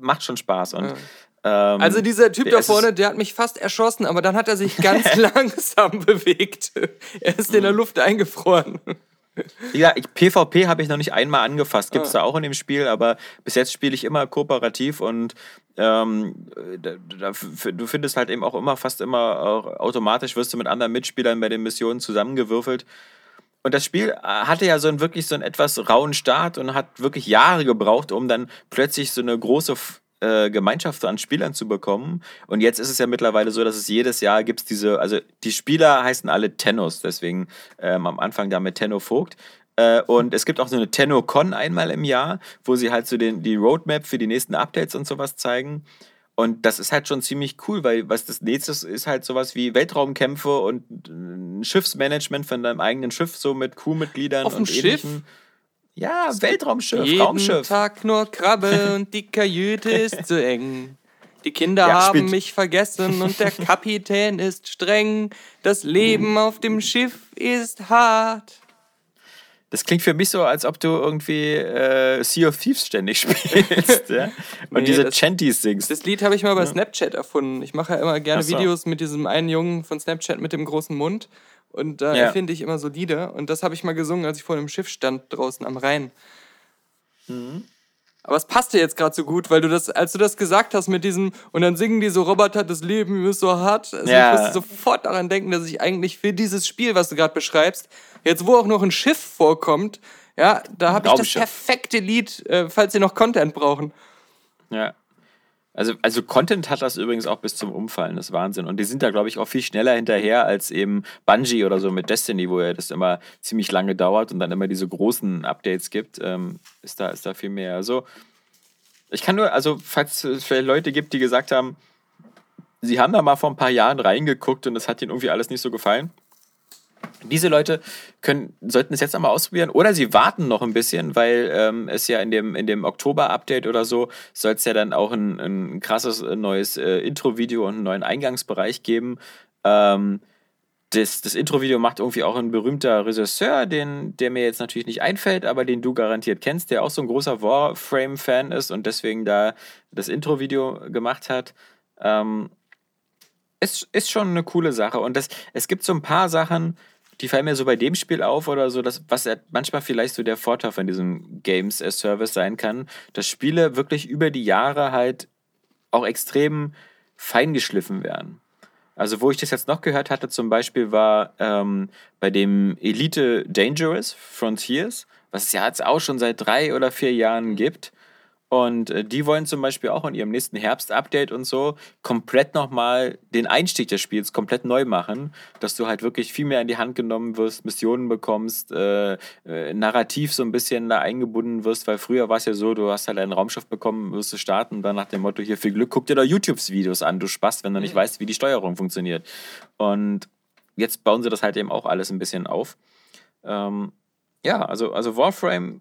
macht schon Spaß. Und, ähm, Also dieser Typ da vorne, der hat mich fast erschossen, aber dann hat er sich ganz langsam bewegt. Er ist in der Luft eingefroren. Ja, ich, PvP habe ich noch nicht einmal angefasst. Gibt es Ah. da auch in dem Spiel, aber bis jetzt spiele ich immer kooperativ und ähm, da, da, du findest halt eben auch immer, fast immer auch automatisch wirst du mit anderen Mitspielern bei den Missionen zusammengewürfelt. Und das Spiel äh, hatte ja so einen wirklich so einen etwas rauen Start und hat wirklich Jahre gebraucht, um dann plötzlich so eine große äh, Gemeinschaft an Spielern zu bekommen. Und jetzt ist es ja mittlerweile so, dass es jedes Jahr gibt diese, also die Spieler heißen alle Tennos, deswegen ähm, am Anfang da mit Tenno Vogt. Äh, und es gibt auch so eine Tenno-Con einmal im Jahr, wo sie halt so den, die Roadmap für die nächsten Updates und sowas zeigen. Und das ist halt schon ziemlich cool, weil was das nächste ist, ist halt sowas wie Weltraumkämpfe und ein Schiffsmanagement von deinem eigenen Schiff, so mit Crewmitgliedern Auf dem und Schiff? Ja, Weltraumschiff, Jeden Raumschiff. Tag nur Krabbe und die Kajüte ist zu eng. Die Kinder Ja, haben mich vergessen und der Kapitän ist streng. Das Leben auf dem Schiff ist hart. Das klingt für mich so, als ob du irgendwie äh, Sea of Thieves ständig spielst. ja? Und Nee, diese das- Chanties singst. Das Lied habe ich mal bei Snapchat erfunden. Ich mache ja immer gerne so. Videos mit diesem einen Jungen von Snapchat mit dem großen Mund. Und da Ja. erfinde ich immer so Lieder. Und das habe ich mal gesungen, als ich vor einem Schiff stand draußen am Rhein. Mhm. Aber es passte jetzt gerade so gut, weil du das, als du das gesagt hast mit diesem, und dann singen die so Roboter, das Leben ist so hart. Also Ja. Ich musste sofort daran denken, dass ich eigentlich für dieses Spiel, was du gerade beschreibst, jetzt wo auch noch ein Schiff vorkommt, ja, da habe ich das perfekte Lied, äh, falls sie noch Content brauchen. Ja. Also, also Content hat das übrigens auch bis zum Umfallen, das ist Wahnsinn. Und die sind da, glaube ich, auch viel schneller hinterher als eben Bungie oder so mit Destiny, wo ja das immer ziemlich lange dauert und dann immer diese großen Updates gibt. Ähm, ist, da, ist da viel mehr. Also, ich kann nur, also, falls es vielleicht Leute gibt, die gesagt haben, sie haben da mal vor ein paar Jahren reingeguckt und es hat ihnen irgendwie alles nicht so gefallen. Diese Leute können, sollten es jetzt einmal ausprobieren oder sie warten noch ein bisschen, weil ähm, es ja in dem, in dem Oktober-Update oder so soll es ja dann auch ein, ein krasses äh, neues äh, Intro-Video und einen neuen Eingangsbereich geben. Ähm, das, das Intro-Video macht irgendwie auch ein berühmter Regisseur, den, der mir jetzt natürlich nicht einfällt, aber den du garantiert kennst, der auch so ein großer Warframe-Fan ist und deswegen da das Intro-Video gemacht hat. Ähm, es ist schon eine coole Sache. Und das, es gibt so ein paar Sachen, die fallen mir so bei dem Spiel auf oder so, dass, was manchmal vielleicht so der Vorteil von diesem Games as Service sein kann, dass Spiele wirklich über die Jahre halt auch extrem feingeschliffen werden. Also, wo ich das jetzt noch gehört hatte, zum Beispiel war ähm, bei dem Elite Dangerous Frontiers, was es ja jetzt auch schon seit drei oder vier Jahren gibt. Und äh, die wollen zum Beispiel auch in ihrem nächsten Herbst-Update und so komplett nochmal den Einstieg des Spiels komplett neu machen, dass du halt wirklich viel mehr in die Hand genommen wirst, Missionen bekommst, äh, äh, narrativ so ein bisschen da eingebunden wirst, weil früher war es ja so, du hast halt ein Raumschiff bekommen, wirst du starten und dann nach dem Motto, hier viel Glück, guck dir doch YouTube-Videos an, du Spaß, wenn du nicht weißt, wie die Steuerung funktioniert. Und jetzt bauen sie das halt eben auch alles ein bisschen auf. Ähm, ja, also, also Warframe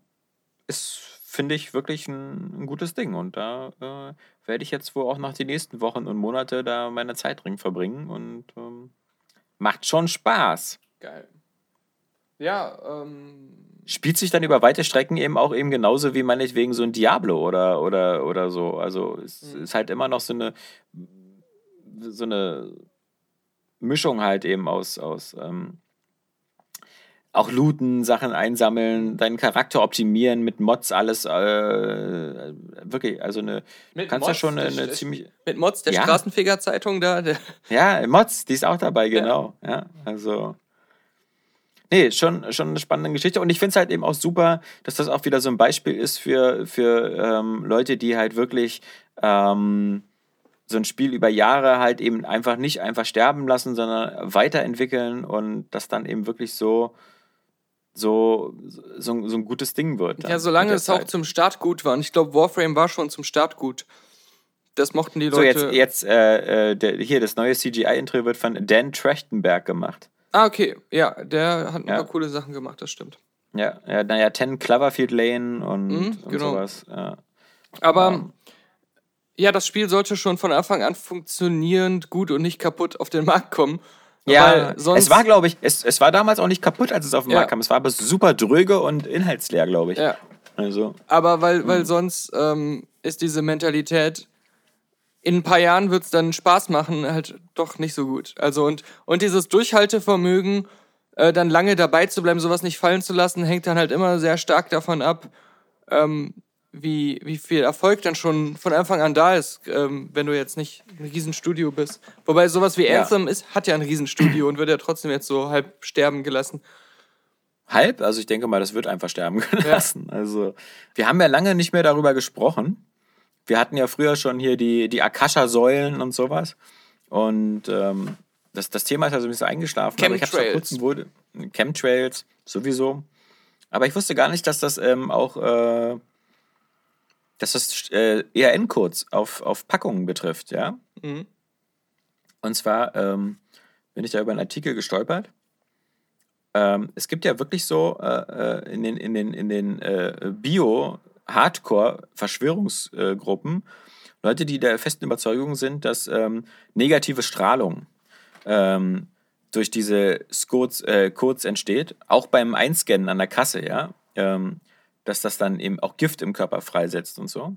ist, finde ich, wirklich ein, ein gutes Ding. Und da äh, werde ich jetzt wohl auch noch die nächsten Wochen und Monate da meine Zeit drin verbringen und ähm, macht schon Spaß. Geil. Ja, ähm, Spielt sich dann über weite Strecken eben auch eben genauso wie meinetwegen so ein Diablo oder, oder, oder so. Also es ist halt immer noch so eine so eine Mischung halt eben aus, aus ähm, auch looten, Sachen einsammeln, deinen Charakter optimieren, mit Mods alles, äh, wirklich, also eine, Mit kannst ja Mods, schon eine, ist- ziemlich, Mit Mods der Ja. Straßenfeger-Zeitung da. Der, ja, Mods, die ist auch dabei, genau, ja, also, nee, schon, schon eine spannende Geschichte und ich finde es halt eben auch super, dass das auch wieder so ein Beispiel ist für, für ähm, Leute, die halt wirklich, ähm, so ein Spiel über Jahre halt eben einfach nicht einfach sterben lassen, sondern weiterentwickeln und das dann eben wirklich so, so, so, so ein gutes Ding wird. ja, solange es auch Zeit. zum Start gut war. Und ich glaube, Warframe war schon zum Start gut. Das mochten die So, Leute. jetzt, jetzt äh, äh, der, hier, das neue CGI-Intro wird von Dan Trachtenberg gemacht. Ah, okay. Ja, der hat ein Ja. paar coole Sachen gemacht, das stimmt. Ja, ja naja, 10 Cloverfield Lane und, Mhm, und genau. sowas. Ja. Aber Ähm. ja, das Spiel sollte schon von Anfang an funktionierend, gut und nicht kaputt auf den Markt kommen. Ja, Weil sonst, es war, glaube ich, es, es war damals auch nicht kaputt, als es auf den Ja. Markt kam. Es war aber super dröge und inhaltsleer, glaube ich. Ja, Also, aber weil, weil sonst ähm, ist diese Mentalität, in ein paar Jahren wird es dann Spaß machen, halt doch nicht so gut. Also und, und dieses Durchhaltevermögen, äh, dann lange dabei zu bleiben, sowas nicht fallen zu lassen, hängt dann halt immer sehr stark davon ab, ähm, wie, wie viel Erfolg dann schon von Anfang an da ist, ähm, wenn du jetzt nicht ein Riesenstudio bist. Wobei sowas wie Ja. Anthem ist, hat ja ein Riesenstudio und wird ja trotzdem jetzt so halb sterben gelassen. halb, also ich denke mal, das wird einfach sterben gelassen. Also, wir haben ja lange nicht mehr darüber gesprochen. Wir hatten ja früher schon hier die, die Akasha-Säulen und sowas. Und ähm, das, das Thema ist also ein bisschen eingeschlafen. Aber ich habe vor Chemtrails. kurzem wurde. Chemtrails, sowieso. Aber ich wusste gar nicht, dass das ähm, auch, äh, dass das äh, ERN-Codes auf, auf Packungen betrifft, ja. Mhm. Und zwar ähm, bin ich da über einen Artikel gestolpert. Ähm, es gibt ja wirklich so äh, äh, in den, in den, in den äh, Bio-Hardcore-Verschwörungsgruppen Leute, die der festen Überzeugung sind, dass ähm, negative Strahlung ähm, durch diese Codes, äh, Codes entsteht, auch beim Einscannen an der Kasse, ja, ähm, dass das dann eben auch Gift im Körper freisetzt und so.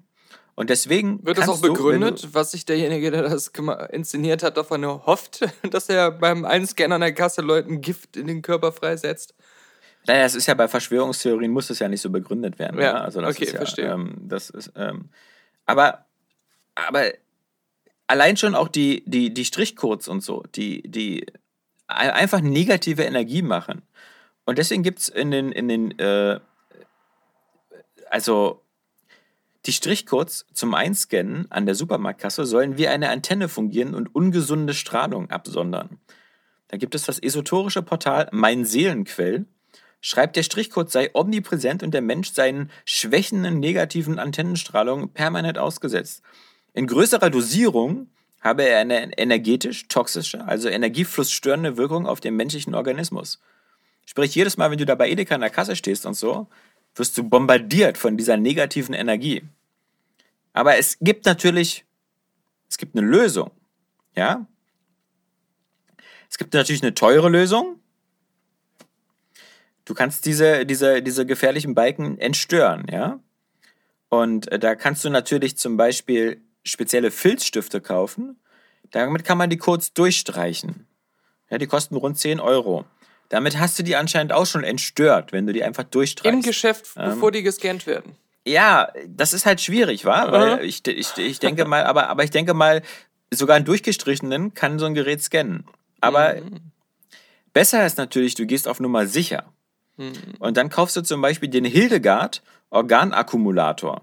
Und deswegen Wird das auch kannst du, begründet, was sich derjenige, der das inszeniert hat, davon hofft, dass er beim Einscannen an der Kasse Leuten Gift in den Körper freisetzt? Naja, das ist ja bei Verschwörungstheorien muss es ja nicht so begründet werden. Ja, Ja, also das okay, ist ja, verstehe. Ähm, das ist, ähm, aber, aber allein schon auch die, die, die Strichcodes und so, die, die ein- einfach negative Energie machen. Und deswegen gibt es in den, in den, äh, also die Strichcodes zum Einscannen an der Supermarktkasse sollen wie eine Antenne fungieren und ungesunde Strahlung absondern. Da gibt es das esoterische Portal Mein Seelenquell, schreibt, der Strichcode sei omnipräsent und der Mensch seinen schwächenden negativen Antennenstrahlungen permanent ausgesetzt. In größerer Dosierung habe er eine energetisch toxische, also energieflussstörende Wirkung auf den menschlichen Organismus. Sprich, jedes Mal, wenn du da bei Edeka an der Kasse stehst und so, wirst du bombardiert von dieser negativen Energie. Aber es gibt natürlich, es gibt eine Lösung. Ja? Es gibt natürlich eine teure Lösung. Du kannst diese, diese, diese gefährlichen Balken entstören, ja? Und äh, da kannst du natürlich zum Beispiel spezielle Filzstifte kaufen. Damit kann man die kurz durchstreichen. Ja, die kosten rund 10 Euro. Damit hast du die anscheinend auch schon entstört, wenn du die einfach durchstreichst. Im Geschäft, Ähm. bevor die gescannt werden. Ja, das ist halt schwierig, wa? Aha. Weil ich, ich, ich denke mal, aber, aber ich denke mal, sogar einen durchgestrichenen kann so ein Gerät scannen. Aber besser ist natürlich, du gehst auf Nummer sicher. Und dann kaufst du zum Beispiel den Hildegard Organakkumulator.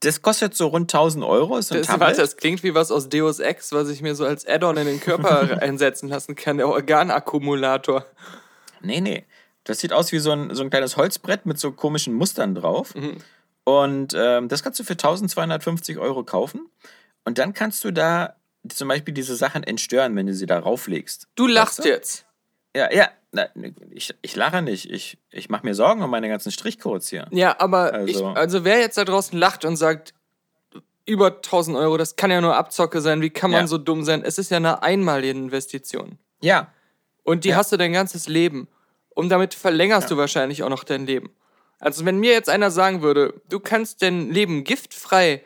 Das kostet so rund 1000 Euro. Ist ein Das, warte, das klingt wie was aus Deus Ex, was ich mir so als Add-on in den Körper einsetzen lassen kann, der Organakkumulator. Nee, nee. Das sieht aus wie so ein, so ein kleines Holzbrett mit so komischen Mustern drauf. Mhm. Und ähm, das kannst du für 1250 Euro kaufen. Und dann kannst du da zum Beispiel diese Sachen entstören, wenn du sie da rauflegst. Du lachst Weißt du? jetzt. Ja, ja. Na, ich, ich lache nicht. Ich, ich mache mir Sorgen um meine ganzen Strichcodes hier. Ja, aber Also- ich, also wer jetzt da draußen lacht und sagt, über 1000 Euro, das kann ja nur Abzocke sein, wie kann man Ja. so dumm sein? Es ist ja eine einmalige Investition. Ja. Und die Ja. hast du dein ganzes Leben. Und damit verlängerst du wahrscheinlich auch noch dein Leben. Also wenn mir jetzt einer sagen würde, du kannst dein Leben giftfrei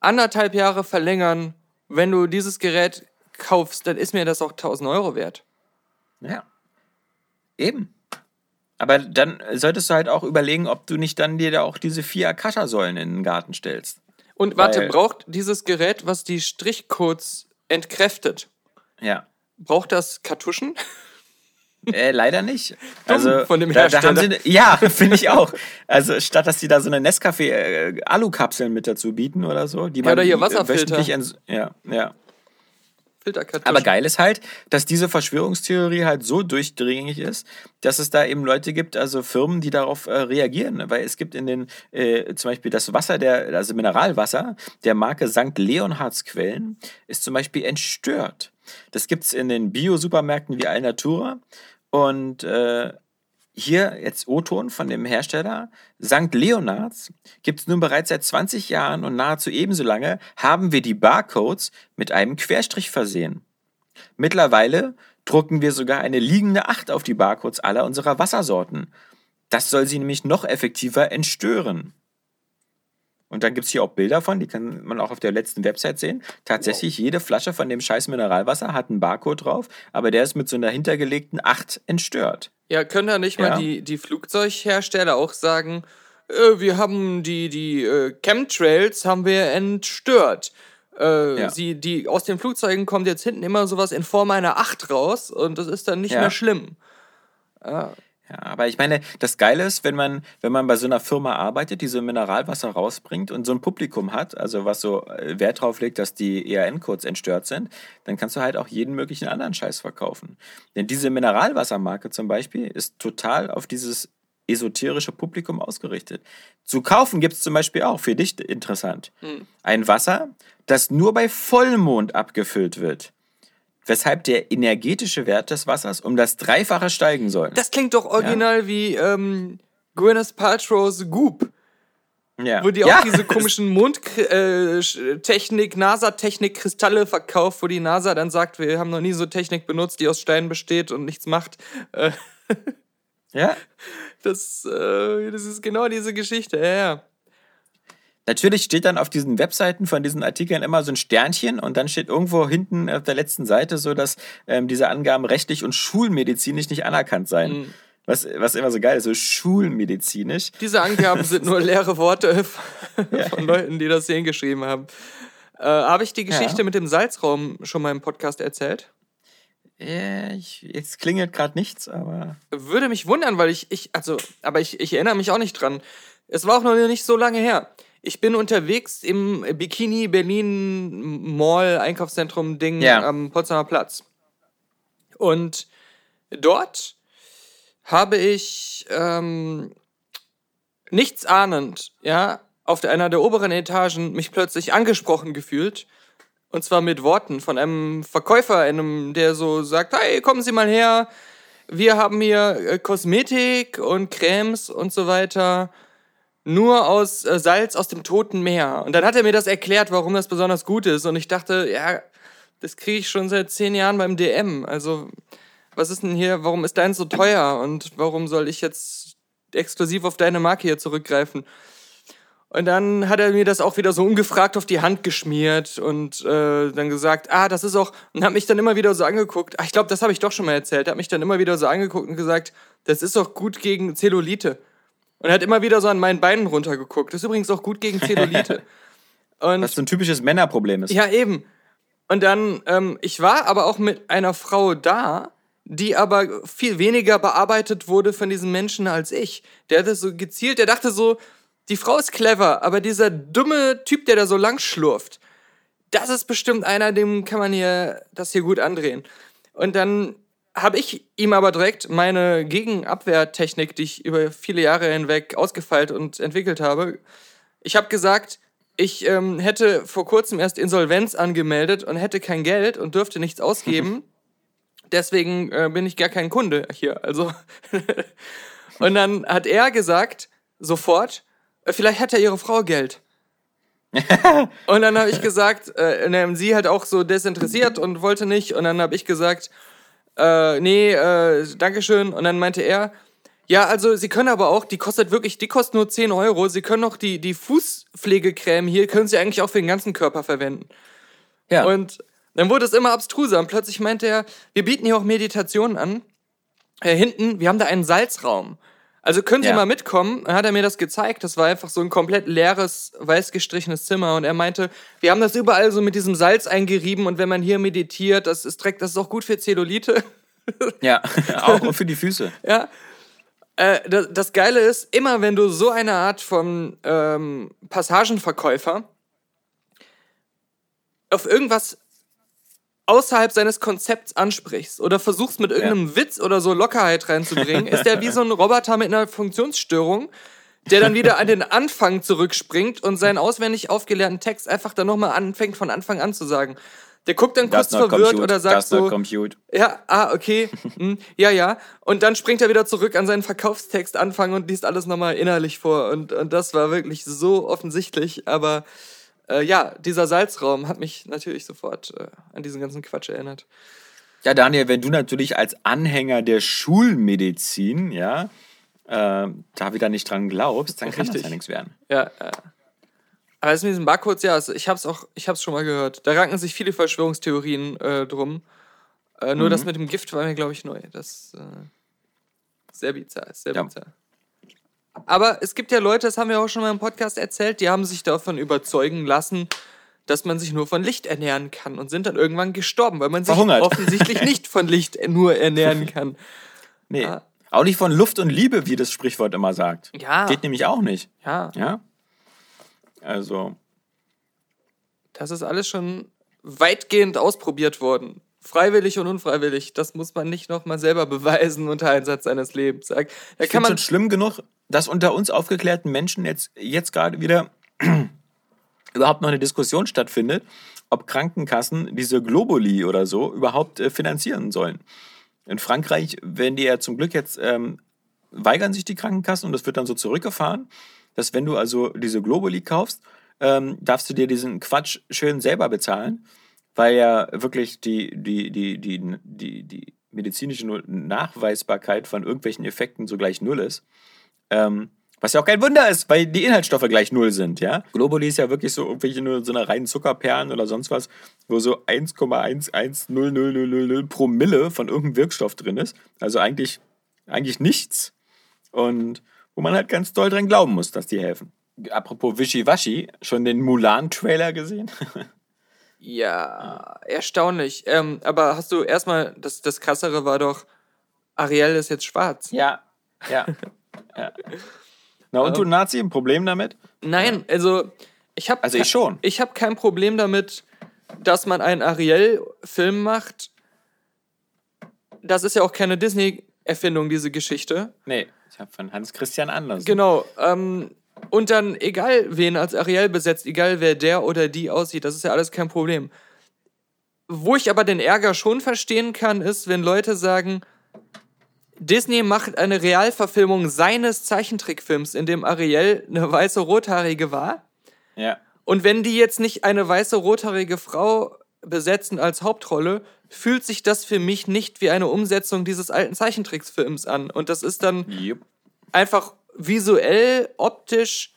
anderthalb Jahre verlängern, wenn du dieses Gerät kaufst, dann ist mir das auch 1000 Euro wert. Ja. Eben. Aber dann solltest du halt auch überlegen, ob du nicht dann dir da auch diese vier Akasha-Säulen in den Garten stellst. Und warte, Weil- braucht dieses Gerät, was die Strichcodes entkräftet, Ja. braucht das Kartuschen? Äh, leider nicht. Also von dem da, da haben Hersteller. sie, ja, finde ich auch. Also statt dass sie da so eine Nescafé äh, Alu-Kapseln mit dazu bieten oder so, die man oder hier äh, Wasserfilter. wöchentlich ja, ja. Filterkartuschen. Aber geil ist halt, dass diese Verschwörungstheorie halt so durchdringlich ist, dass es da eben Leute gibt, also Firmen, die darauf äh, reagieren. Weil es gibt in den, äh, zum Beispiel das Wasser, der, also Mineralwasser der Marke St. Leonhards Quellen, ist zum Beispiel entstört. Das gibt es in den Bio-Supermärkten wie Alnatura. Und äh, hier jetzt O-Ton von dem Hersteller. St. Leonards gibt es nun bereits seit 20 Jahren und nahezu ebenso lange haben wir die Barcodes mit einem Querstrich versehen. Mittlerweile drucken wir sogar eine liegende 8 auf die Barcodes aller unserer Wassersorten. Das soll sie nämlich noch effektiver entstören. Und dann gibt es hier auch Bilder von, die kann man auch auf der letzten Website sehen. Tatsächlich, jede Flasche von dem scheiß Mineralwasser hat einen Barcode drauf, aber der ist mit so einer hintergelegten 8 entstört. Ja, können da nicht Ja. mal die, die Flugzeughersteller auch sagen, äh, wir haben die, die äh, Chemtrails haben wir entstört. Äh, Ja. sie, die, aus den Flugzeugen kommt jetzt hinten immer sowas in Form einer 8 raus und das ist dann nicht Ja. mehr schlimm. Ja, aber ich meine, das Geile ist, wenn man, wenn man bei so einer Firma arbeitet, die so Mineralwasser rausbringt und so ein Publikum hat, also was so äh, Wert drauf legt, dass die ERN-Codes entstört sind, dann kannst du halt auch jeden möglichen anderen Scheiß verkaufen. Denn diese Mineralwassermarke zum Beispiel ist total auf dieses esoterische Publikum ausgerichtet. Zu kaufen gibt es zum Beispiel auch, für dich interessant, ein Wasser, das nur bei Vollmond abgefüllt wird. Weshalb der energetische Wert des Wassers um das Dreifache steigen soll. Das klingt doch original wie ähm, Gwyneth Paltrow's Goop, Ja. wo die ja. auch diese komischen Mondtechnik, NASA-Technik, Kristalle verkauft, wo die NASA dann sagt, wir haben noch nie so Technik benutzt, die aus Steinen besteht und nichts macht. Äh, ja. Das, äh, das ist genau diese Geschichte, ja, ja. Natürlich steht dann auf diesen Webseiten von diesen Artikeln immer so ein Sternchen und dann steht irgendwo hinten auf der letzten Seite so, dass ähm, diese Angaben rechtlich und schulmedizinisch nicht anerkannt seien. Mhm. Was, was immer so geil ist, so schulmedizinisch. Diese Angaben sind nur leere Worte von Leuten, die das hier hingeschrieben haben. Äh, Habe ich die Geschichte Ja. mit dem Salzraum schon mal im Podcast erzählt? Ja, ich, jetzt klingelt gerade nichts, aber. Würde mich wundern, weil ich, ich also, aber ich, ich erinnere mich auch nicht dran. Es war auch noch nicht so lange her. Ich bin unterwegs im Bikini Berlin Mall Einkaufszentrum Ding Ja. am Potsdamer Platz. Und dort habe ich ähm, nichts ahnend, ja, auf einer der oberen Etagen mich plötzlich angesprochen gefühlt. Und zwar mit Worten von einem Verkäufer, einem, der so sagt, hey, kommen Sie mal her, wir haben hier äh, Kosmetik und Cremes und so weiter, nur aus äh, Salz aus dem Toten Meer. Und dann hat er mir das erklärt, warum das besonders gut ist. Und ich dachte, ja, das kriege ich schon seit zehn Jahren beim DM. Also, was ist denn hier, warum ist dein so teuer? Und warum soll ich jetzt exklusiv auf deine Marke hier zurückgreifen? Und dann hat er mir das auch wieder so ungefragt auf die Hand geschmiert und äh, dann gesagt, ah, das ist auch, und hat mich dann immer wieder so angeguckt, ah, ich glaube, das habe ich doch schon mal erzählt, hat mich dann immer wieder so angeguckt und gesagt, das ist doch gut gegen Zellulite. Und er hat immer wieder so an meinen Beinen runtergeguckt. Das ist übrigens auch gut gegen Zellulite. Und Was so ein typisches Männerproblem ist. ja, eben. Und dann, ähm, ich war aber auch mit einer Frau da, die aber viel weniger bearbeitet wurde von diesen Menschen als ich. Der hatte so gezielt, der dachte so, die Frau ist clever, aber dieser dumme Typ, der da so lang schlurft, das ist bestimmt einer, dem kann man hier das hier gut andrehen. Und dann habe ich ihm aber direkt meine Gegenabwehrtechnik, die ich über viele Jahre hinweg ausgefeilt und entwickelt habe, ich habe gesagt, ich ähm, hätte vor kurzem erst Insolvenz angemeldet und hätte kein Geld und dürfte nichts ausgeben. Deswegen äh, bin ich gar kein Kunde hier. Also und dann hat er gesagt sofort, äh, vielleicht hat ja ihre Frau Geld. und dann habe ich gesagt, äh, sie halt auch so desinteressiert und wollte nicht. Und dann habe ich gesagt, äh, nee, äh, Dankeschön. Und dann meinte er, ja, also Sie können aber auch, die kostet wirklich, die kostet nur 10 Euro. Sie können auch die, die Fußpflegecreme hier, können Sie eigentlich auch für den ganzen Körper verwenden. Ja. Und dann wurde es immer abstruser und plötzlich meinte er, wir bieten hier auch Meditationen an. äh, hinten, wir haben da einen Salzraum. Also können Sie Ja. mal mitkommen. Dann hat er mir das gezeigt. Das war einfach so ein komplett leeres, weiß gestrichenes Zimmer. Und er meinte, wir haben das überall so mit diesem Salz eingerieben. Und wenn man hier meditiert, das ist direkt, das ist auch gut für Zellulite. Ja, auch für die Füße. Ja. Äh, das, das Geile ist, immer wenn du so eine Art von ähm, Passagenverkäufer auf irgendwas außerhalb seines Konzepts ansprichst oder versuchst mit irgendeinem Witz oder so Lockerheit reinzubringen, ist der wie so ein Roboter mit einer Funktionsstörung, der dann wieder an den Anfang zurückspringt und seinen auswendig aufgelernten Text einfach dann nochmal anfängt von Anfang an zu sagen. Der guckt dann kurz verwirrt compute. oder sagt not so, compute. ja, ah, okay. Hm, ja, ja. Und dann springt er wieder zurück an seinen Verkaufstext Anfang und liest alles nochmal innerlich vor. Und, und das war wirklich so offensichtlich. Aber äh, ja, dieser Salzraum hat mich natürlich sofort äh, an diesen ganzen Quatsch erinnert. Ja, Daniel, wenn du natürlich als Anhänger der Schulmedizin, ja, äh, da wieder nicht dran glaubst, dann kann das Richtig. ja nichts werden. Ja, ja. Aber das mit diesen Barcodes, ja, also ich hab's auch, ich hab's schon mal gehört. Da ranken sich viele Verschwörungstheorien äh, drum. Äh, nur das mit dem Gift war mir, glaube ich, neu. Das äh, sehr bizarr, sehr Ja. Aber es gibt ja Leute, das haben wir auch schon mal im Podcast erzählt, die haben sich davon überzeugen lassen, dass man sich nur von Licht ernähren kann und sind dann irgendwann gestorben, weil man sich Verhungert. offensichtlich nicht von Licht nur ernähren kann. Nee. Ja. Auch nicht von Luft und Liebe, wie das Sprichwort immer sagt. Ja. Geht nämlich auch nicht. Ja, Ja. Also, das ist alles schon weitgehend ausprobiert worden. Freiwillig und unfreiwillig. Das muss man nicht nochmal selber beweisen unter Einsatz seines Lebens. Da ich kann man. schlimm genug, dass unter uns aufgeklärten Menschen jetzt, jetzt gerade wieder überhaupt noch eine Diskussion stattfindet, ob Krankenkassen diese Globuli oder so überhaupt äh, finanzieren sollen. In Frankreich werden die ja zum Glück jetzt, ähm, weigern sich die Krankenkassen und das wird dann so zurückgefahren, dass wenn du also diese Globuli kaufst, ähm, darfst du dir diesen Quatsch schön selber bezahlen, weil ja wirklich die, die, die, die, die, die medizinische Nachweisbarkeit von irgendwelchen Effekten so gleich null ist. Ähm, was ja auch kein Wunder ist, weil die Inhaltsstoffe gleich null sind, ja. Globuli ist ja wirklich so irgendwelche nur so eine reinen Zuckerperlen oder sonst was, wo so 1,1100000 Promille von irgendeinem Wirkstoff drin ist. Also eigentlich, eigentlich nichts. Und wo man halt ganz doll dran glauben muss, dass die helfen. Apropos Wischiwaschi, schon den Mulan-Trailer gesehen? Ja, erstaunlich. Ähm, aber hast du erstmal, das, das krassere war doch, Ariel ist jetzt schwarz. Ja, ja. ja. Na und du Nazi, ein Problem damit? Nein, also ich habe Also ich schon. Ich habe kein Problem damit, dass man einen Ariel-Film macht. Das ist ja auch keine Disney-Erfindung, diese Geschichte. Nee, ich habe von Hans Christian Andersen. Genau. Ähm, und dann, egal wen als Ariel besetzt, egal wer der oder die aussieht, das ist ja alles kein Problem. Wo ich aber den Ärger schon verstehen kann, ist, wenn Leute sagen, Disney macht eine Realverfilmung seines Zeichentrickfilms, in dem Ariel eine weiße Rothaarige war. Ja. Und wenn die jetzt nicht eine weiße rothaarige Frau besetzen als Hauptrolle, fühlt sich das für mich nicht wie eine Umsetzung dieses alten Zeichentricksfilms an. Und das ist dann Jupp. einfach visuell, optisch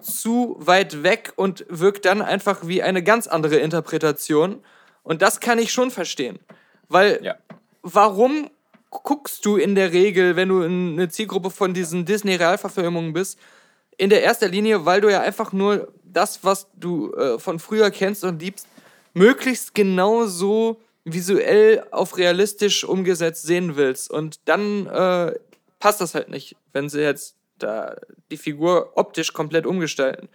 zu weit weg und wirkt dann einfach wie eine ganz andere Interpretation. Und das kann ich schon verstehen. Weil Ja. warum guckst du in der Regel, wenn du in eine Zielgruppe von diesen Disney-Realverfilmungen bist, in der erster Linie, weil du ja einfach nur das, was du äh, von früher kennst und liebst, möglichst genauso visuell auf realistisch umgesetzt sehen willst. Und dann äh, passt das halt nicht, wenn sie jetzt da die Figur optisch komplett umgestalten.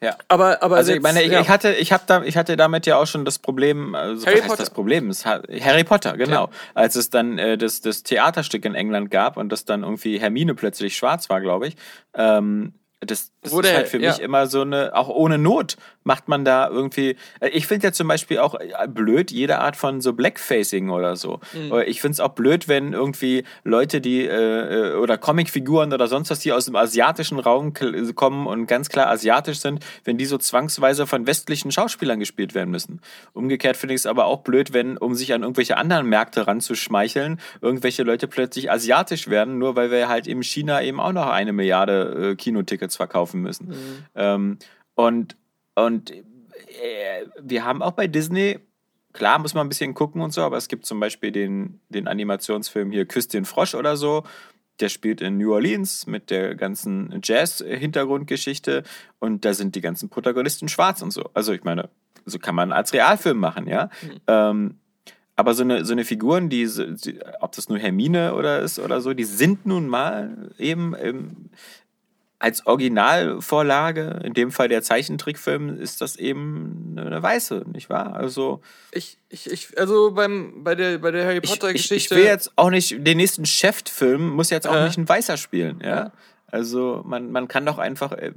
Ja. Aber, aber Also ich jetzt- meine, ich, ja. ich hatte, ich hab da, ich hatte damit ja auch schon das Problem, also Harry was heißt Potter. das Problem? Hat, Harry Potter, genau. Als es dann äh, das, das Theaterstück in England gab und das dann irgendwie Hermine plötzlich schwarz war, glaube ich. Ähm, das, das Wurde- ist halt für ja. mich immer so eine, auch ohne Not macht man da irgendwie. äh, Ich finde ja zum Beispiel auch äh, blöd jede Art von so Blackfacing oder so. Mhm. Ich finde es auch blöd, wenn irgendwie Leute, die äh, äh, oder Comicfiguren oder sonst was, die aus dem asiatischen Raum kommen und ganz klar asiatisch sind, wenn die so zwangsweise von westlichen Schauspielern gespielt werden müssen. Umgekehrt finde ich es aber auch blöd, wenn, um sich an irgendwelche anderen Märkte ranzuschmeicheln, irgendwelche Leute plötzlich asiatisch werden, nur weil wir halt in China eben auch noch eine Milliarde äh, Kinotickets verkaufen müssen. Ähm, und und äh, wir haben auch bei Disney klar muss man ein bisschen gucken und so, aber es gibt zum Beispiel den, den Animationsfilm hier Küss den Frosch oder so. Der spielt in New Orleans mit der ganzen Jazz-Hintergrundgeschichte und da sind die ganzen Protagonisten schwarz und so. Also ich meine, so kann man als Realfilm machen, ja. Ähm, aber so eine, so eine Figuren, die, die, ob das nur Hermine oder ist oder so, die sind nun mal eben ähm, als Originalvorlage, in dem Fall der Zeichentrickfilm, ist das eben eine weiße, nicht wahr? Also Ich, ich, ich, also beim, bei der, bei der Harry ich, Potter ich, ich Geschichte. will jetzt auch nicht, den nächsten Chef-Film muss jetzt auch Äh. nicht ein Weißer spielen, ja? Also man, man kann doch einfach, äh,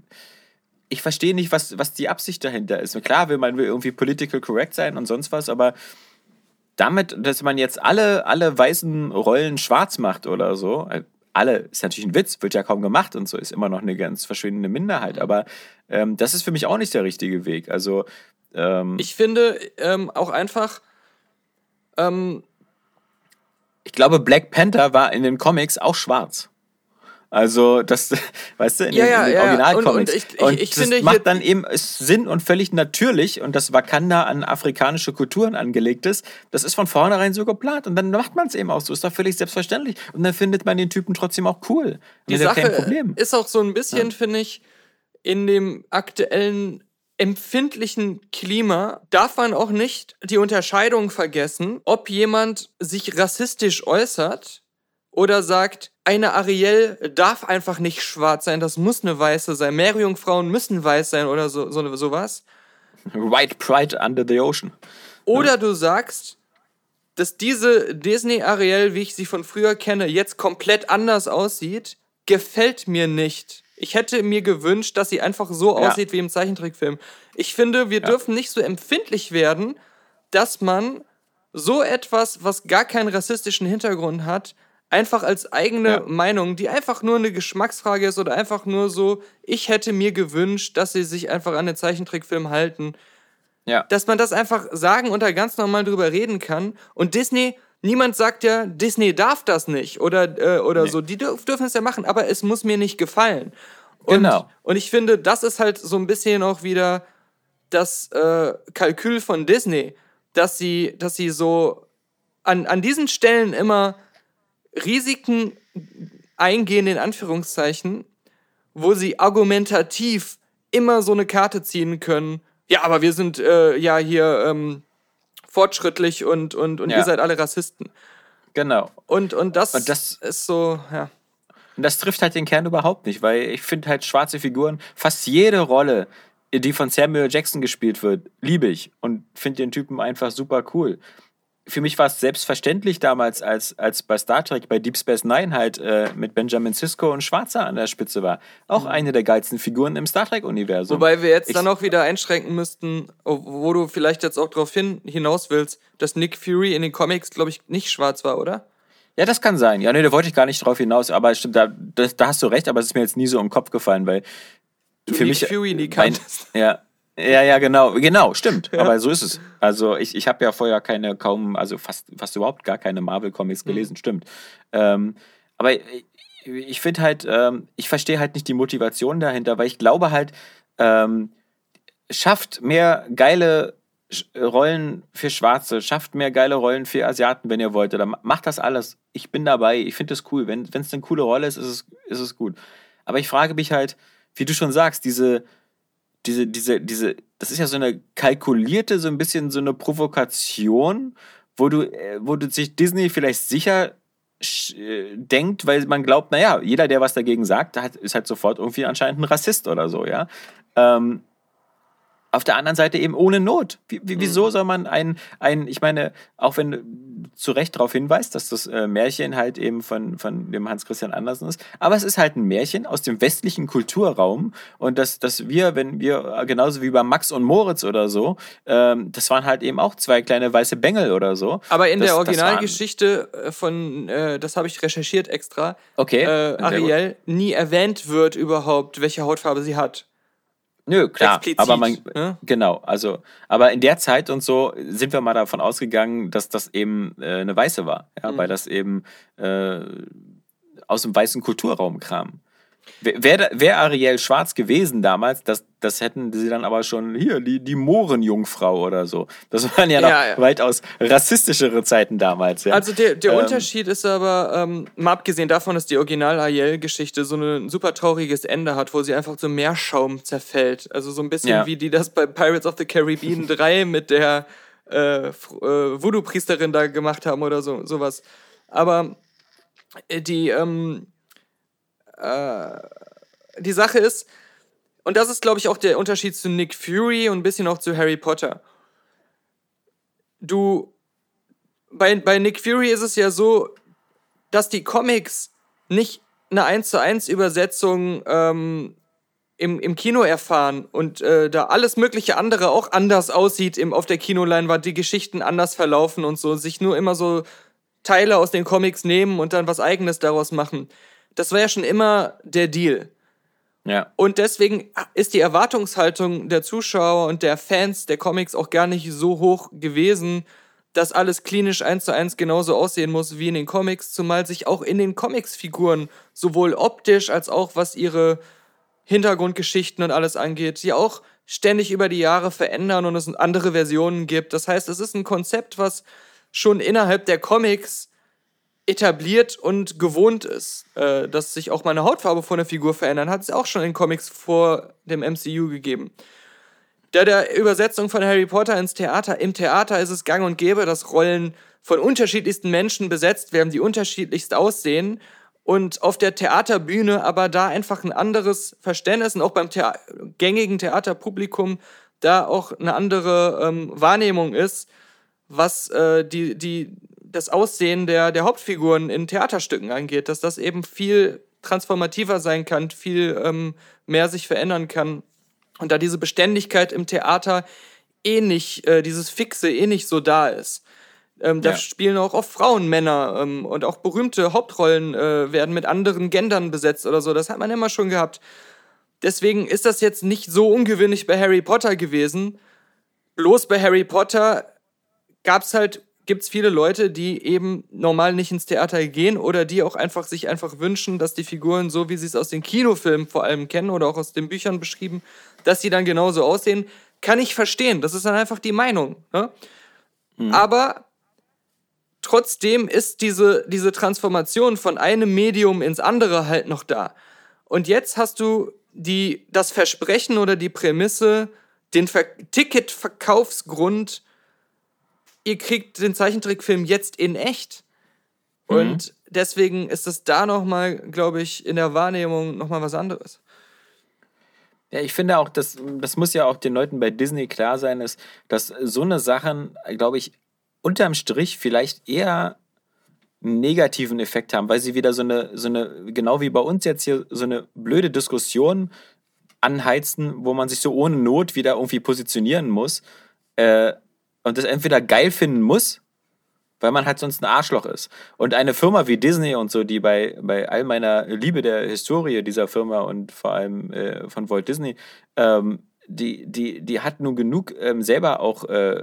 ich verstehe nicht, was, was die Absicht dahinter ist. Klar will man will irgendwie political correct sein und sonst was, aber damit, dass man jetzt alle, alle weißen Rollen schwarz macht oder so, äh, alle, ist natürlich ein Witz, wird ja kaum gemacht und so, ist immer noch eine ganz verschwindende Minderheit, aber ähm, das ist für mich auch nicht der richtige Weg. Also, ähm, ich, ich finde ähm, auch einfach, ähm, glaube, Black Panther war in den Comics auch schwarz. Also, das, weißt du, in Ja, den, ja, in den ja. Originalcomics. Und- und ich- ich- Und ich das finde macht dann eben Sinn und völlig natürlich und das Wakanda an afrikanische Kulturen angelegt ist, das ist von vornherein so geplant und dann macht man es eben auch so. Ist doch völlig selbstverständlich. Und dann findet man den Typen trotzdem auch cool. die Das ist ja Sache kein Problem. ist auch so ein bisschen, finde ich, in dem aktuellen empfindlichen Klima darf man auch nicht die Unterscheidung vergessen, ob jemand sich rassistisch äußert oder sagt, eine Ariel darf einfach nicht schwarz sein, das muss eine weiße sein. Meerjungfrauen müssen weiß sein oder so, so sowas. White Pride under the ocean. Oder du sagst, dass diese Disney Ariel, wie ich sie von früher kenne, jetzt komplett anders aussieht, gefällt mir nicht. Ich hätte mir gewünscht, dass sie einfach so Ja. aussieht wie im Zeichentrickfilm. Ich finde, wir dürfen nicht so empfindlich werden, dass man so etwas, was gar keinen rassistischen Hintergrund hat, einfach als eigene Ja. Meinung, die einfach nur eine Geschmacksfrage ist oder einfach nur so, ich hätte mir gewünscht, dass sie sich einfach an den Zeichentrickfilm halten Ja. dass man das einfach sagen und da ganz normal drüber reden kann. Und Disney, niemand sagt ja, Disney darf das nicht oder, äh, oder so. Die dürf, dürfen es ja machen, aber es muss mir nicht gefallen. Und, Genau. Und ich finde, das ist halt so ein bisschen auch wieder das äh, Kalkül von Disney, dass sie, dass sie so an, an diesen Stellen immer Risiken eingehen, in Anführungszeichen, wo sie argumentativ immer so eine Karte ziehen können. Ja, aber wir sind äh, ja hier ähm, fortschrittlich und, und, und Ja. ihr seid alle Rassisten. Genau. Und, und, das, Und das- ist so, ja. Und das trifft halt den Kern überhaupt nicht, weil ich finde halt schwarze Figuren, fast jede Rolle, die von Samuel Jackson gespielt wird, liebe ich und finde den Typen einfach super cool. Für mich war es selbstverständlich damals, als, als bei Star Trek, bei Deep Space Nine halt äh, mit Benjamin Sisko und Schwarzer an der Spitze war. Auch eine der geilsten Figuren im Star Trek-Universum. Wobei wir jetzt Ich- dann auch wieder einschränken müssten, wo du vielleicht jetzt auch darauf hin, hinaus willst, dass Nick Fury in den Comics, glaube ich, nicht schwarz war, oder? Ja, das kann sein. Ja, nee, da wollte ich gar nicht drauf hinaus, aber stimmt, da, das, da hast du recht, aber es ist mir jetzt nie so im Kopf gefallen, weil für Nick mich. Fury nie mein, kanntest. ja, ja, ja, genau, genau, sstimmt. Aber so ist es. Also ich, ich habe ja vorher keine, kaum, also fast, fast überhaupt gar keine Marvel-Comics gelesen, stimmt. Ähm, aber ich, ich finde halt, ähm, ich verstehe halt nicht die Motivation dahinter, weil ich glaube halt, ähm, schafft mehr geile Sch- Rollen für Schwarze, schafft mehr geile Rollen für Asiaten, wenn ihr wollt. Oder ma- macht das alles. Ich bin dabei. Ich finde das cool. Wenn es eine coole Rolle ist, ist es, ist es gut. Aber ich frage mich halt, wie du schon sagst, diese, diese, diese, diese, das ist ja so eine kalkulierte, so ein bisschen so eine Provokation, wo du, äh, wo du sich Disney vielleicht sicher äh, denkt, weil man glaubt, naja, jeder, der was dagegen sagt, ist halt sofort irgendwie anscheinend ein Rassist oder so, ja. Ähm, auf der anderen Seite eben ohne Not. Wie, wie, wieso soll man ein, ein, ich meine, auch wenn du zu Recht darauf hinweist, dass das äh, Märchen halt eben von, von dem Hans Christian Andersen ist, aber es ist halt ein Märchen aus dem westlichen Kulturraum und dass, dass wir, wenn wir, äh, genauso wie bei Max und Moritz oder so, ähm, das waren halt eben auch zwei kleine weiße Bengel oder so. Aber in das, der Originalgeschichte äh, von, äh, das habe ich recherchiert extra, Okay. äh. Ariel nie erwähnt wird überhaupt, welche Hautfarbe sie hat. Nö, klar. Explizit, aber man, ne? genau, also, aber in der Zeit und so sind wir mal davon ausgegangen, dass das eben äh, eine weiße war, ja, Mhm. weil das eben äh, aus dem weißen Kulturraum kam. Wäre wär Ariel schwarz gewesen damals, das, das hätten sie dann aber schon hier, die, die Mohrenjungfrau oder so. Das waren ja noch Ja, weitaus rassistischere Zeiten damals. Ja. Also der, der Ähm. Unterschied ist aber, ähm, mal abgesehen davon, dass die Original-Ariel-Geschichte so ein super trauriges Ende hat, wo sie einfach so Meerschaum zerfällt. Also so ein bisschen wie die das bei Pirates of the Caribbean 3 mit der äh, äh, Voodoo-Priesterin da gemacht haben oder so sowas. Aber äh, die, ähm, äh, die Sache ist, und das ist, glaube ich, auch der Unterschied zu Nick Fury und ein bisschen auch zu Harry Potter. Du bei, bei Nick Fury ist es ja so, dass die Comics nicht eine 1 zu 1 Übersetzung ähm, im, im Kino erfahren und äh, da alles mögliche andere auch anders aussieht im, auf der Kinoleinwand, die Geschichten anders verlaufen und so, sich nur immer so Teile aus den Comics nehmen und dann was eigenes daraus machen. Das war ja schon immer der Deal. ja. Und deswegen ist die Erwartungshaltung der Zuschauer und der Fans der Comics auch gar nicht so hoch gewesen, dass alles klinisch eins zu eins genauso aussehen muss wie in den Comics, zumal sich auch in den Comics-Figuren sowohl optisch als auch was ihre Hintergrundgeschichten und alles angeht, die auch ständig über die Jahre verändern und es andere Versionen gibt. Das heißt, es ist ein Konzept, was schon innerhalb der Comics etabliert und gewohnt ist, äh, dass sich auch mal eine Hautfarbe von der Figur verändern, hat es auch schon in Comics vor dem MCU gegeben. Der der Übersetzung von Harry Potter ins Theater, im Theater ist es gang und gäbe, dass Rollen von unterschiedlichsten Menschen besetzt werden, die unterschiedlichst aussehen und auf der Theaterbühne aber da einfach ein anderes Verständnis und auch beim Thea gängigen Theaterpublikum da auch eine andere ähm, Wahrnehmung ist, was äh, die, die, das Aussehen der, der Hauptfiguren in Theaterstücken angeht, dass das eben viel transformativer sein kann, viel ähm, mehr sich verändern kann. Und da diese Beständigkeit im Theater eh nicht, äh, dieses Fixe eh nicht so da ist. Ähm, da Ja. spielen auch oft Frauen Männer ähm, und auch berühmte Hauptrollen äh, werden mit anderen Gendern besetzt oder so. Das hat man immer schon gehabt. Deswegen ist das jetzt nicht so ungewöhnlich bei Harry Potter gewesen. Bloß bei Harry Potter gab's halt, gibt's viele Leute, die eben normal nicht ins Theater gehen oder die auch einfach sich einfach wünschen, dass die Figuren, so wie sie es aus den Kinofilmen vor allem kennen oder auch aus den Büchern beschrieben, dass sie dann genauso aussehen. Kann ich verstehen. Das ist dann einfach die Meinung. Ne? Aber trotzdem ist diese, diese Transformation von einem Medium ins andere halt noch da. Und jetzt hast du die, das Versprechen oder die Prämisse, den Ver Ticketverkaufsgrund, ihr kriegt den Zeichentrickfilm jetzt in echt. Und deswegen ist es da nochmal, glaube ich, in der Wahrnehmung nochmal was anderes. Ja, ich finde auch, das, das muss ja auch den Leuten bei Disney klar sein, ist, dass so eine Sachen, glaube ich, unterm Strich vielleicht eher einen negativen Effekt haben, weil sie wieder so eine, so eine, genau wie bei uns jetzt hier, so eine blöde Diskussion anheizen, wo man sich so ohne Not wieder irgendwie positionieren muss äh, und das entweder geil finden muss, weil man halt sonst ein Arschloch ist. Und eine Firma wie Disney und so, die bei, bei all meiner Liebe der Historie dieser Firma und vor allem äh, von Walt Disney, ähm, die, die, die hat nun genug ähm, selber auch äh,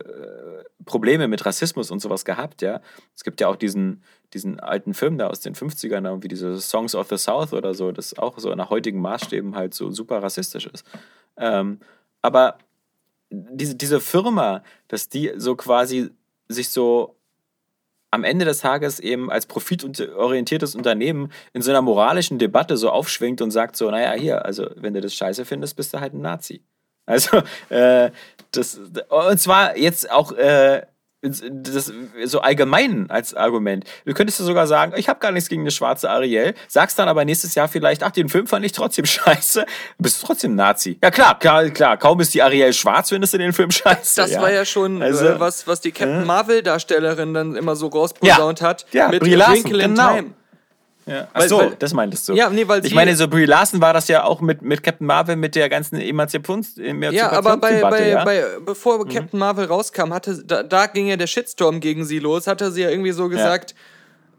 Probleme mit Rassismus und sowas gehabt, ja. Es gibt ja auch diesen, diesen alten Film da aus den 50ern, da, wie diese Songs of the South oder so, das auch so nach heutigen Maßstäben halt so super rassistisch ist. Ähm, aber diese, diese Firma, dass die so quasi sich so am Ende des Tages eben als profitorientiertes Unternehmen in so einer moralischen Debatte so aufschwingt und sagt so, naja, hier, also wenn du das scheiße findest, bist du halt ein Nazi. Also, äh, das, und zwar jetzt auch äh, das so allgemein als Argument. Du könntest ja sogar sagen, ich habe gar nichts gegen eine schwarze Ariel, sagst dann aber nächstes Jahr vielleicht, ach, den Film fand ich trotzdem scheiße, bist du trotzdem Nazi. Ja klar, klar, klar, kaum ist die Ariel schwarz, findest du den Film scheiße. Das war ja schon Also, äh, was, was die Captain Marvel-Darstellerin dann immer so rausposaunt hat. Ja, mit Brie Larson, genau. Time. Ja. Ach Weil- so, weil- das meintest du. Ja, nee, weil ich meine, so Brie Larson war das ja auch mit, mit Captain Marvel, mit der ganzen Emanzipations Ja, aber bei, bei, ja? bei, bevor Captain Marvel rauskam, hatte, da, da ging ja der Shitstorm gegen sie los, hatte sie ja irgendwie so gesagt,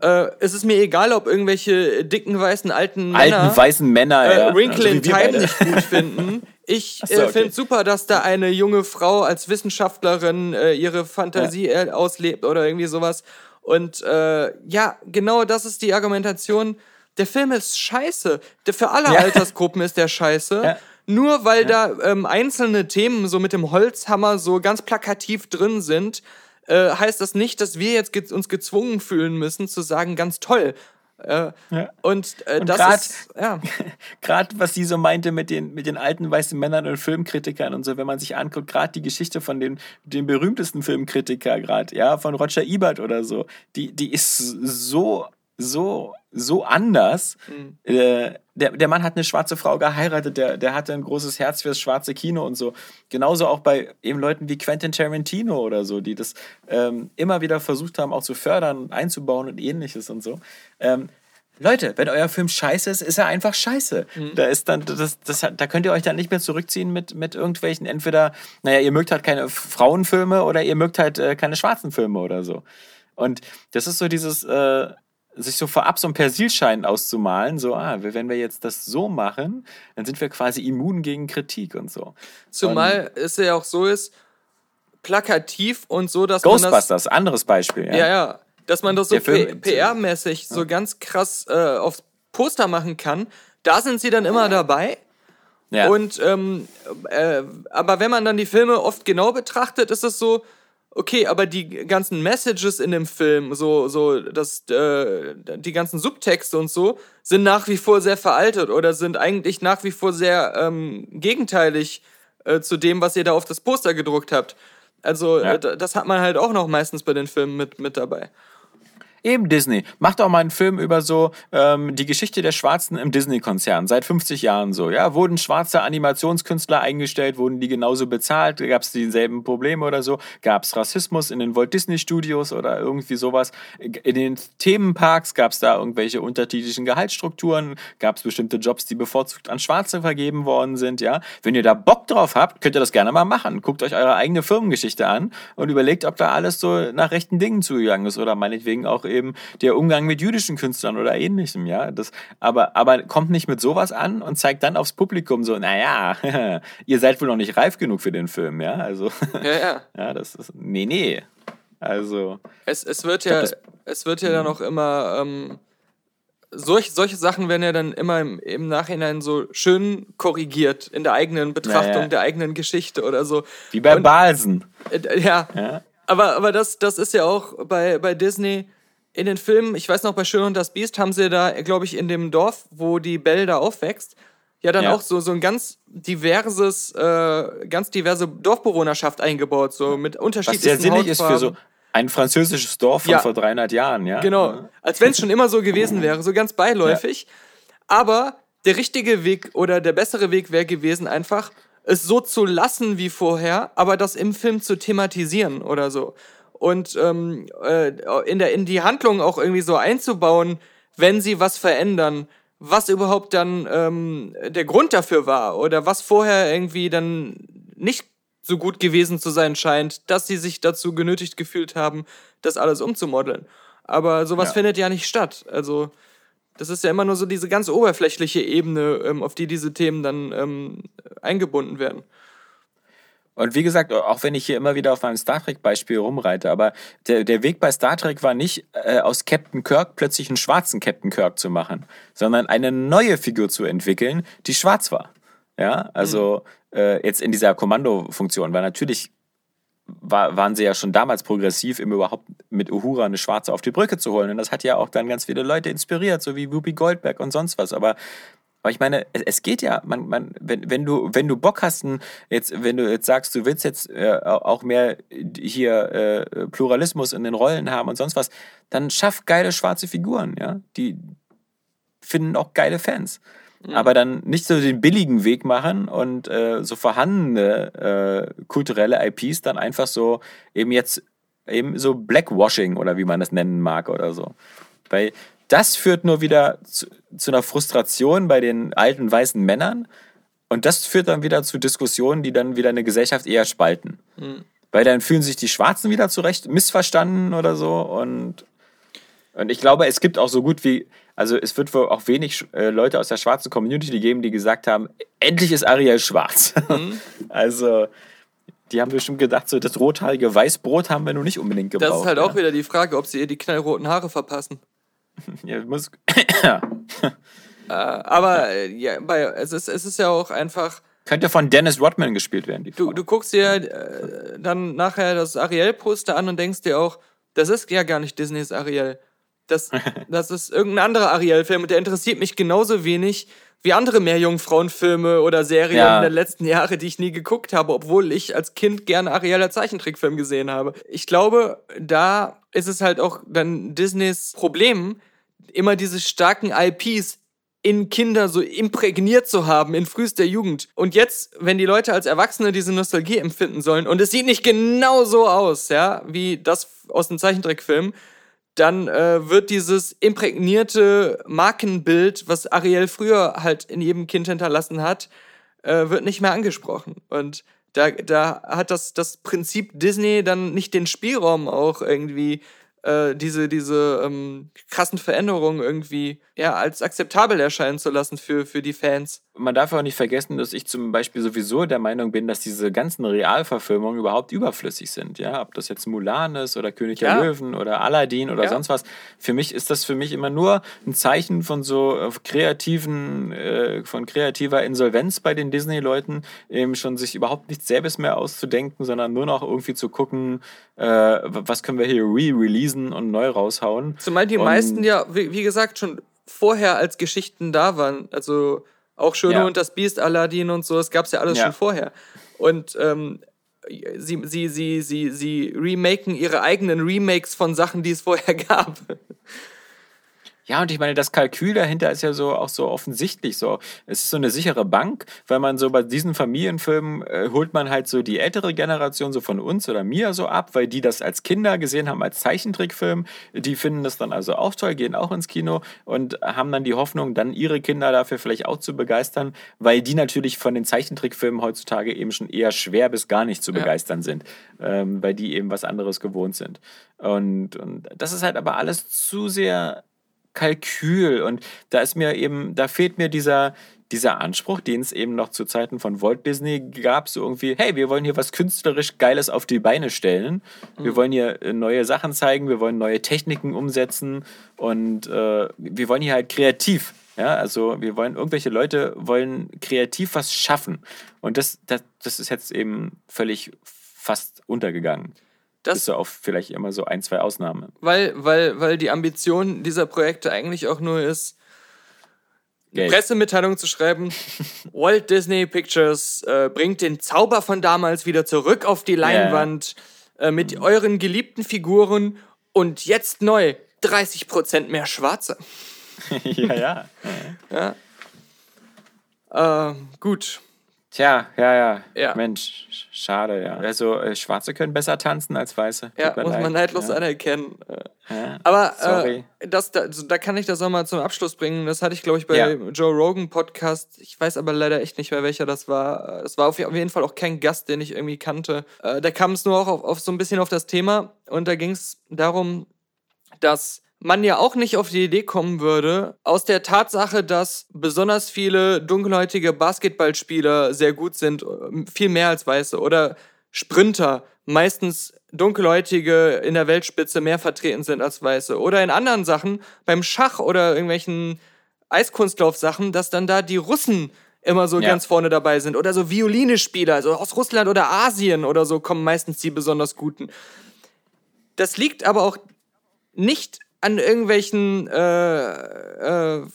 äh, es ist mir egal, ob irgendwelche dicken, weißen, alten Männer alten weißen Männer, äh, ja. Wrinkle Also in wir Time nicht gut finden. Ich so, äh, okay. finde super, dass da eine junge Frau als Wissenschaftlerin äh, ihre Fantasie äh, auslebt oder irgendwie sowas. Und äh, ja, genau das ist die Argumentation, der Film ist scheiße. Der, für alle Ja. Altersgruppen ist der scheiße. Ja. Nur weil da ähm, einzelne Themen so mit dem Holzhammer so ganz plakativ drin sind, äh, heißt das nicht, dass wir jetzt ge uns gezwungen fühlen müssen zu sagen, ganz toll. Äh, Ja. Und, äh, Und das grad- ist, ja. gerade was sie so meinte mit den, mit den alten weißen Männern und Filmkritikern und so, wenn man sich anguckt, gerade die Geschichte von den, den berühmtesten Filmkritiker gerade, ja, von Roger Ebert oder so, die, die ist so, so, so anders. Mhm. Äh, der, der Mann hat eine schwarze Frau geheiratet, der, der hatte ein großes Herz fürs schwarze Kino und so. Genauso auch bei eben Leuten wie Quentin Tarantino oder so, die das ähm, immer wieder versucht haben, auch zu fördern und einzubauen und ähnliches und so. Ähm, Leute, wenn euer Film scheiße ist, ist er einfach scheiße. Da ist dann, das, das, da könnt ihr euch dann nicht mehr zurückziehen mit, mit irgendwelchen, entweder, naja, ihr mögt halt keine Frauenfilme oder ihr mögt halt äh, keine schwarzen Filme oder so. Und das ist so dieses, äh, sich so vorab so einen Persilschein auszumalen, so, ah, wenn wir jetzt das so machen, dann sind wir quasi immun gegen Kritik und so. Zumal es ja auch so ist, plakativ und so, dass man das. Ghostbusters, anderes Beispiel. Ja, Ja, ja. Dass man das so PR-mäßig so ganz krass äh, aufs Poster machen kann. Da sind sie dann immer dabei. Ja. Und ähm, äh, aber wenn man dann die Filme oft genau betrachtet, ist es so, okay, aber die ganzen Messages in dem Film, so, so, das, äh, die ganzen Subtexte und so, sind nach wie vor sehr veraltet oder sind eigentlich nach wie vor sehr ähm, gegenteilig äh, zu dem, was ihr da auf das Poster gedruckt habt. Also, Ja. äh, das hat man halt auch noch meistens bei den Filmen mit, mit dabei. Eben Disney. Macht auch mal einen Film über so ähm, die Geschichte der Schwarzen im Disney-Konzern. Seit 50 Jahren so. Ja, wurden schwarze Animationskünstler eingestellt, wurden die genauso bezahlt? Gab es dieselben Probleme oder so? Gab es Rassismus in den Walt Disney Studios oder irgendwie sowas? In den Themenparks gab es da irgendwelche unterschiedlichen Gehaltsstrukturen? Gab es bestimmte Jobs, die bevorzugt an Schwarze vergeben worden sind? Ja, wenn ihr da Bock drauf habt, könnt ihr das gerne mal machen. Guckt euch eure eigene Firmengeschichte an und überlegt, ob da alles so nach rechten Dingen zugegangen ist oder meinetwegen auch eben der Umgang mit jüdischen Künstlern oder ähnlichem, ja. Das, aber, aber kommt nicht mit sowas an und zeigt dann aufs Publikum so, naja, ihr seid wohl noch nicht reif genug für den Film, ja. Also, Ja, ja. ja, das ist. Nee, nee. Also. Es, es wird glaub, ja, das- es wird ja dann auch immer, ähm, solch, solche Sachen werden ja dann immer im, im Nachhinein so schön korrigiert in der eigenen Betrachtung Ja, ja. der eigenen Geschichte oder so. Wie bei Balsen. Äh, ja. Ja. Aber, aber das, das ist ja auch bei, bei Disney in den Filmen, ich weiß noch, bei Schön und das Biest haben sie da, glaube ich, in dem Dorf, wo die Belle da aufwächst, ja dann Ja. auch so, so ein ganz diverses, äh, ganz diverse Dorfbewohnerschaft eingebaut, so mit Was unterschiedlichen sehr sinnig ist für so ein französisches Dorf von Ja. vor 300 Jahren, ja. Genau. Als wenn es schon immer so gewesen wäre, so ganz beiläufig. Aber der richtige Weg oder der bessere Weg wäre gewesen, einfach es so zu lassen wie vorher, aber das im Film zu thematisieren oder so. Und ähm, äh, in, der, in die Handlung auch irgendwie so einzubauen, wenn sie was verändern, was überhaupt dann ähm, der Grund dafür war oder was vorher irgendwie dann nicht so gut gewesen zu sein scheint, dass sie sich dazu genötigt gefühlt haben, das alles umzumodeln. Aber sowas Ja. findet ja nicht statt. Also das ist ja immer nur so diese ganz oberflächliche Ebene, ähm, auf die diese Themen dann ähm, eingebunden werden. Und wie gesagt, auch wenn ich hier immer wieder auf meinem Star Trek-Beispiel rumreite, aber der, der Weg bei Star Trek war nicht, äh, aus Captain Kirk plötzlich einen schwarzen Captain Kirk zu machen, sondern eine neue Figur zu entwickeln, die schwarz war. Ja, also äh, jetzt in dieser Kommandofunktion, weil natürlich war, waren sie ja schon damals progressiv, im überhaupt mit Uhura eine Schwarze auf die Brücke zu holen. Und das hat ja auch dann ganz viele Leute inspiriert, so wie Whoopi Goldberg und sonst was. Aber aber ich meine, es, es geht ja, man, man, wenn, wenn du, wenn du Bock hast, jetzt, wenn du jetzt sagst, du willst jetzt äh, auch mehr hier äh, Pluralismus in den Rollen haben und sonst was, dann schaff geile schwarze Figuren, ja. Die finden auch geile Fans. Aber dann nicht so den billigen Weg machen und äh, so vorhandene äh, kulturelle IPs dann einfach so eben jetzt eben so Blackwashing oder wie man das nennen mag oder so. Weil das führt nur wieder zu, zu einer Frustration bei den alten weißen Männern und das führt dann wieder zu Diskussionen, die dann wieder eine Gesellschaft eher spalten. Weil dann fühlen sich die Schwarzen wieder zurecht missverstanden oder so und und ich glaube, es gibt auch so gut wie, also es wird wohl auch wenig äh, Leute aus der schwarzen Community geben, die gesagt haben, endlich ist Ariel schwarz. also die haben bestimmt gedacht, so das rothaarige Weißbrot haben wir nun nicht unbedingt gebraucht. Das ist halt ja. auch wieder die Frage, ob sie ihr die knallroten Haare verpassen. Ja, muss, Äh, aber äh, ja, bei, es, ist, es ist ja auch einfach. könnte von Dennis Rodman gespielt werden, die Du, du guckst dir äh, dann nachher das Ariel-Poster an und denkst dir auch, das ist ja gar nicht Disneys Ariel. Das, das ist irgendein anderer Ariel-Film und der interessiert mich genauso wenig wie andere Meerjungfrauenfilme oder Serien Ja. der letzten Jahre, die ich nie geguckt habe, obwohl ich als Kind gerne Ariel als Zeichentrickfilm gesehen habe. Ich glaube, da ist es halt auch dann Disneys Problem, immer diese starken IPs in Kinder so imprägniert zu haben in frühester Jugend. Und jetzt, wenn die Leute als Erwachsene diese Nostalgie empfinden sollen und es sieht nicht genau so aus, ja, wie das aus dem Zeichentrickfilm, dann äh, wird dieses imprägnierte Markenbild, was Ariel früher halt in jedem Kind hinterlassen hat, äh, wird nicht mehr angesprochen. Und da, da hat das, das Prinzip Disney dann nicht den Spielraum auch irgendwie äh, diese, diese ähm, krassen Veränderungen irgendwie ja, als akzeptabel erscheinen zu lassen für, für die Fans. Man darf auch nicht vergessen, dass ich zum Beispiel sowieso der Meinung bin, dass diese ganzen Realverfilmungen überhaupt überflüssig sind. Ja, ob das jetzt Mulan ist oder König Ja. der Löwen oder Aladdin oder Ja. sonst was. Für mich ist das für mich immer nur ein Zeichen von so äh, kreativen, äh, von kreativer Insolvenz bei den Disney-Leuten, eben schon sich überhaupt nichts selbst mehr auszudenken, sondern nur noch irgendwie zu gucken, äh, was können wir hier re-releasen und neu raushauen. Zumal die Und- meisten ja, wie, wie gesagt, schon vorher als Geschichten da waren. Also auch Schöne Ja. und das Biest, Aladdin und so, das gab es ja alles Ja. schon vorher. Und ähm, sie, sie, sie, sie, sie remaken ihre eigenen Remakes von Sachen, die es vorher gab. Ja, und ich meine, das Kalkül dahinter ist ja so auch so offensichtlich so. Es ist so eine sichere Bank, weil man so bei diesen Familienfilmen äh, holt man halt so die ältere Generation so von uns oder mir so ab, weil die das als Kinder gesehen haben als Zeichentrickfilm. Die finden das dann also auch toll, gehen auch ins Kino und haben dann die Hoffnung, dann ihre Kinder dafür vielleicht auch zu begeistern, weil die natürlich von den Zeichentrickfilmen heutzutage eben schon eher schwer bis gar nicht zu Ja. begeistern sind, ähm, weil die eben was anderes gewohnt sind. Und, und das ist halt aber alles zu sehr Kalkül und da ist mir eben, da fehlt mir dieser, dieser Anspruch, den es eben noch zu Zeiten von Walt Disney gab, so irgendwie, hey, wir wollen hier was künstlerisch Geiles auf die Beine stellen. Wir wollen hier äh, neue Sachen zeigen, wir wollen neue Techniken umsetzen und äh, wir wollen hier halt kreativ. Ja, also wir wollen, irgendwelche Leute wollen kreativ was schaffen. Und das, das, das ist jetzt eben völlig fast untergegangen. Das Bis so auf vielleicht immer so ein, zwei Ausnahmen. Weil, weil, weil die Ambition dieser Projekte eigentlich auch nur ist, Geld. Pressemitteilung zu schreiben, Walt Disney Pictures äh, bringt den Zauber von damals wieder zurück auf die Leinwand äh, mit euren geliebten Figuren und jetzt neu 30% mehr Schwarze. ja, ja. Äh, gut. Tja, ja, ja, Ja. Mensch, sch- schade, ja. Also, äh, Schwarze können besser tanzen als Weiße. Ja, muss leid. man neidlos ja. anerkennen. Äh, Ja. Aber Sorry. äh, das, da, also da kann ich das auch mal zum Abschluss bringen. Das hatte ich, glaube ich, bei Ja. Joe Rogan Podcast. Ich weiß aber leider echt nicht mehr, welcher das war. Es war auf, auf jeden Fall auch kein Gast, den ich irgendwie kannte. Äh, da kam es nur auch auf, auf so ein bisschen auf das Thema. Und da ging es darum, dass man ja auch nicht auf die Idee kommen würde, aus der Tatsache, dass besonders viele dunkelhäutige Basketballspieler sehr gut sind, äh, viel mehr als Weiße, oder Sprinter, meistens dunkelhäutige in der Weltspitze mehr vertreten sind als Weiße, oder in anderen Sachen, beim Schach oder irgendwelchen Eiskunstlaufsachen, dass dann da die Russen immer so Ja. ganz vorne dabei sind, oder so Violinespieler, also aus Russland oder Asien oder so kommen meistens die besonders guten. Das liegt aber auch nicht an irgendwelchen, äh, äh,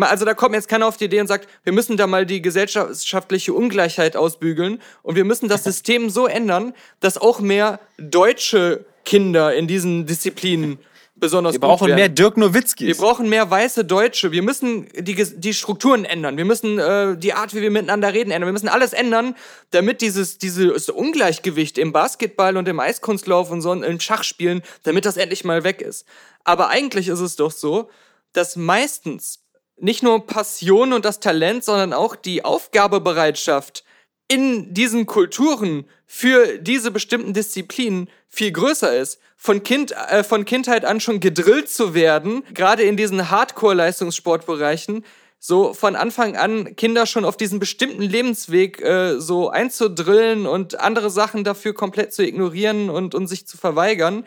also da kommt jetzt keiner auf die Idee und sagt, wir müssen da mal die gesellschaftliche Ungleichheit ausbügeln und wir müssen das System so ändern, dass auch mehr deutsche Kinder in diesen Disziplinen besonders Wir gut brauchen werden. mehr Dirk Nowitzkis. Wir brauchen mehr weiße Deutsche. Wir müssen die, die Strukturen ändern. Wir müssen äh, die Art, wie wir miteinander reden, ändern. Wir müssen alles ändern, damit dieses, dieses Ungleichgewicht im Basketball und im Eiskunstlauf und so im Schachspielen, damit das endlich mal weg ist. Aber eigentlich ist es doch so, dass meistens nicht nur Passion und das Talent, sondern auch die Aufgabebereitschaft in diesen Kulturen für diese bestimmten Disziplinen viel größer ist. Von, kind, äh, von Kindheit an schon gedrillt zu werden, gerade in diesen Hardcore-Leistungssportbereichen, so von Anfang an Kinder schon auf diesen bestimmten Lebensweg äh, so einzudrillen und andere Sachen dafür komplett zu ignorieren und, und sich zu verweigern,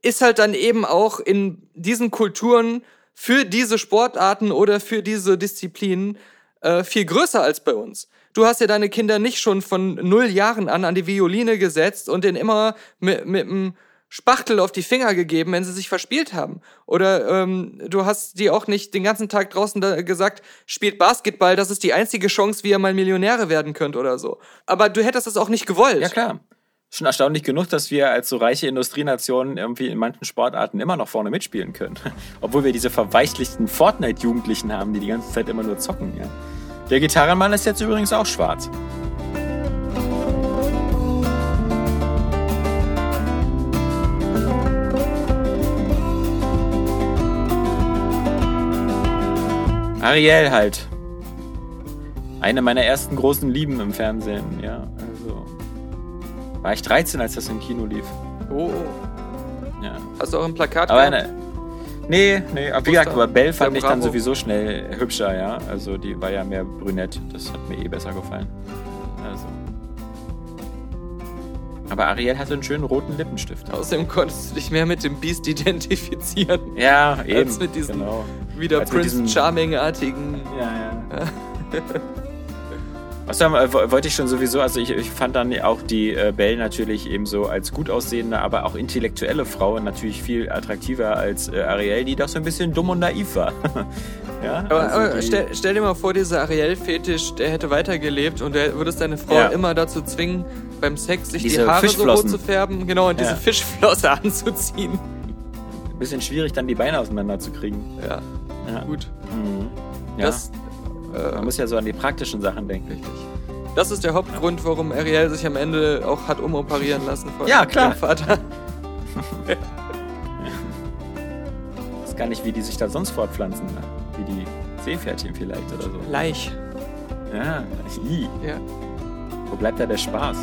ist halt dann eben auch in diesen Kulturen für diese Sportarten oder für diese Disziplinen äh, viel größer als bei uns. Du hast ja deine Kinder nicht schon von null Jahren an an die Violine gesetzt und denen immer mit, mit einem Spachtel auf die Finger gegeben, wenn sie sich verspielt haben. Oder ähm, du hast die auch nicht den ganzen Tag draußen gesagt, spielt Basketball, das ist die einzige Chance, wie ihr mal Millionäre werden könnt oder so. Aber du hättest das auch nicht gewollt. Ja, klar. Schon erstaunlich genug, dass wir als so reiche Industrienationen irgendwie in manchen Sportarten immer noch vorne mitspielen können. Obwohl wir diese verweichlichten Fortnite-Jugendlichen haben, die die ganze Zeit immer nur zocken. Ja. Der Gitarrenmann ist jetzt übrigens auch schwarz. Ariel halt. Eine meiner ersten großen Lieben im Fernsehen, ja. Also war ich 13, als das im Kino lief. Oh, Ja. hast du auch ein Plakat Aber gehabt? eine. Nee, nee, aber wie gesagt, aber Belle fand ich dann sowieso schnell hübscher, ja. Also die war ja mehr brünett. Das hat mir eh besser gefallen. Also. Aber Ariel hatte einen schönen roten Lippenstift. Außerdem konntest du dich mehr mit dem Beast identifizieren. Ja, eben. Als mit diesem- genau. Wieder Als Prince Charming-artigen. Ja, ja. Dann, äh, wo- wollte ich schon sowieso, also ich, ich fand dann auch die äh, Belle natürlich eben so als gut aussehende, aber auch intellektuelle Frau natürlich viel attraktiver als äh, Ariel, die doch so ein bisschen dumm und naiv war. ja, Aber, also aber stell, stell dir mal vor, dieser Ariel-Fetisch, der hätte weitergelebt und du würdest deine Frau Ja. immer dazu zwingen, beim Sex sich Diese die Haare so rot zu färben, genau, und Ja. diese Fischflosse anzuziehen. ein bisschen schwierig, dann die Beine auseinanderzukriegen. Ja, Ja. gut. Mhm. Ja. Das, Man muss ja so an die praktischen Sachen denken. richtig. Das ist der Hauptgrund, warum Ariel sich am Ende auch hat umoperieren lassen von Ja, klar. ihrem Vater. Ich weiß gar nicht, wie die sich da sonst fortpflanzen. Ne? Wie die Seepferdchen vielleicht oder so. Leich. Ja, i. Ja. Wo bleibt da der Spaß?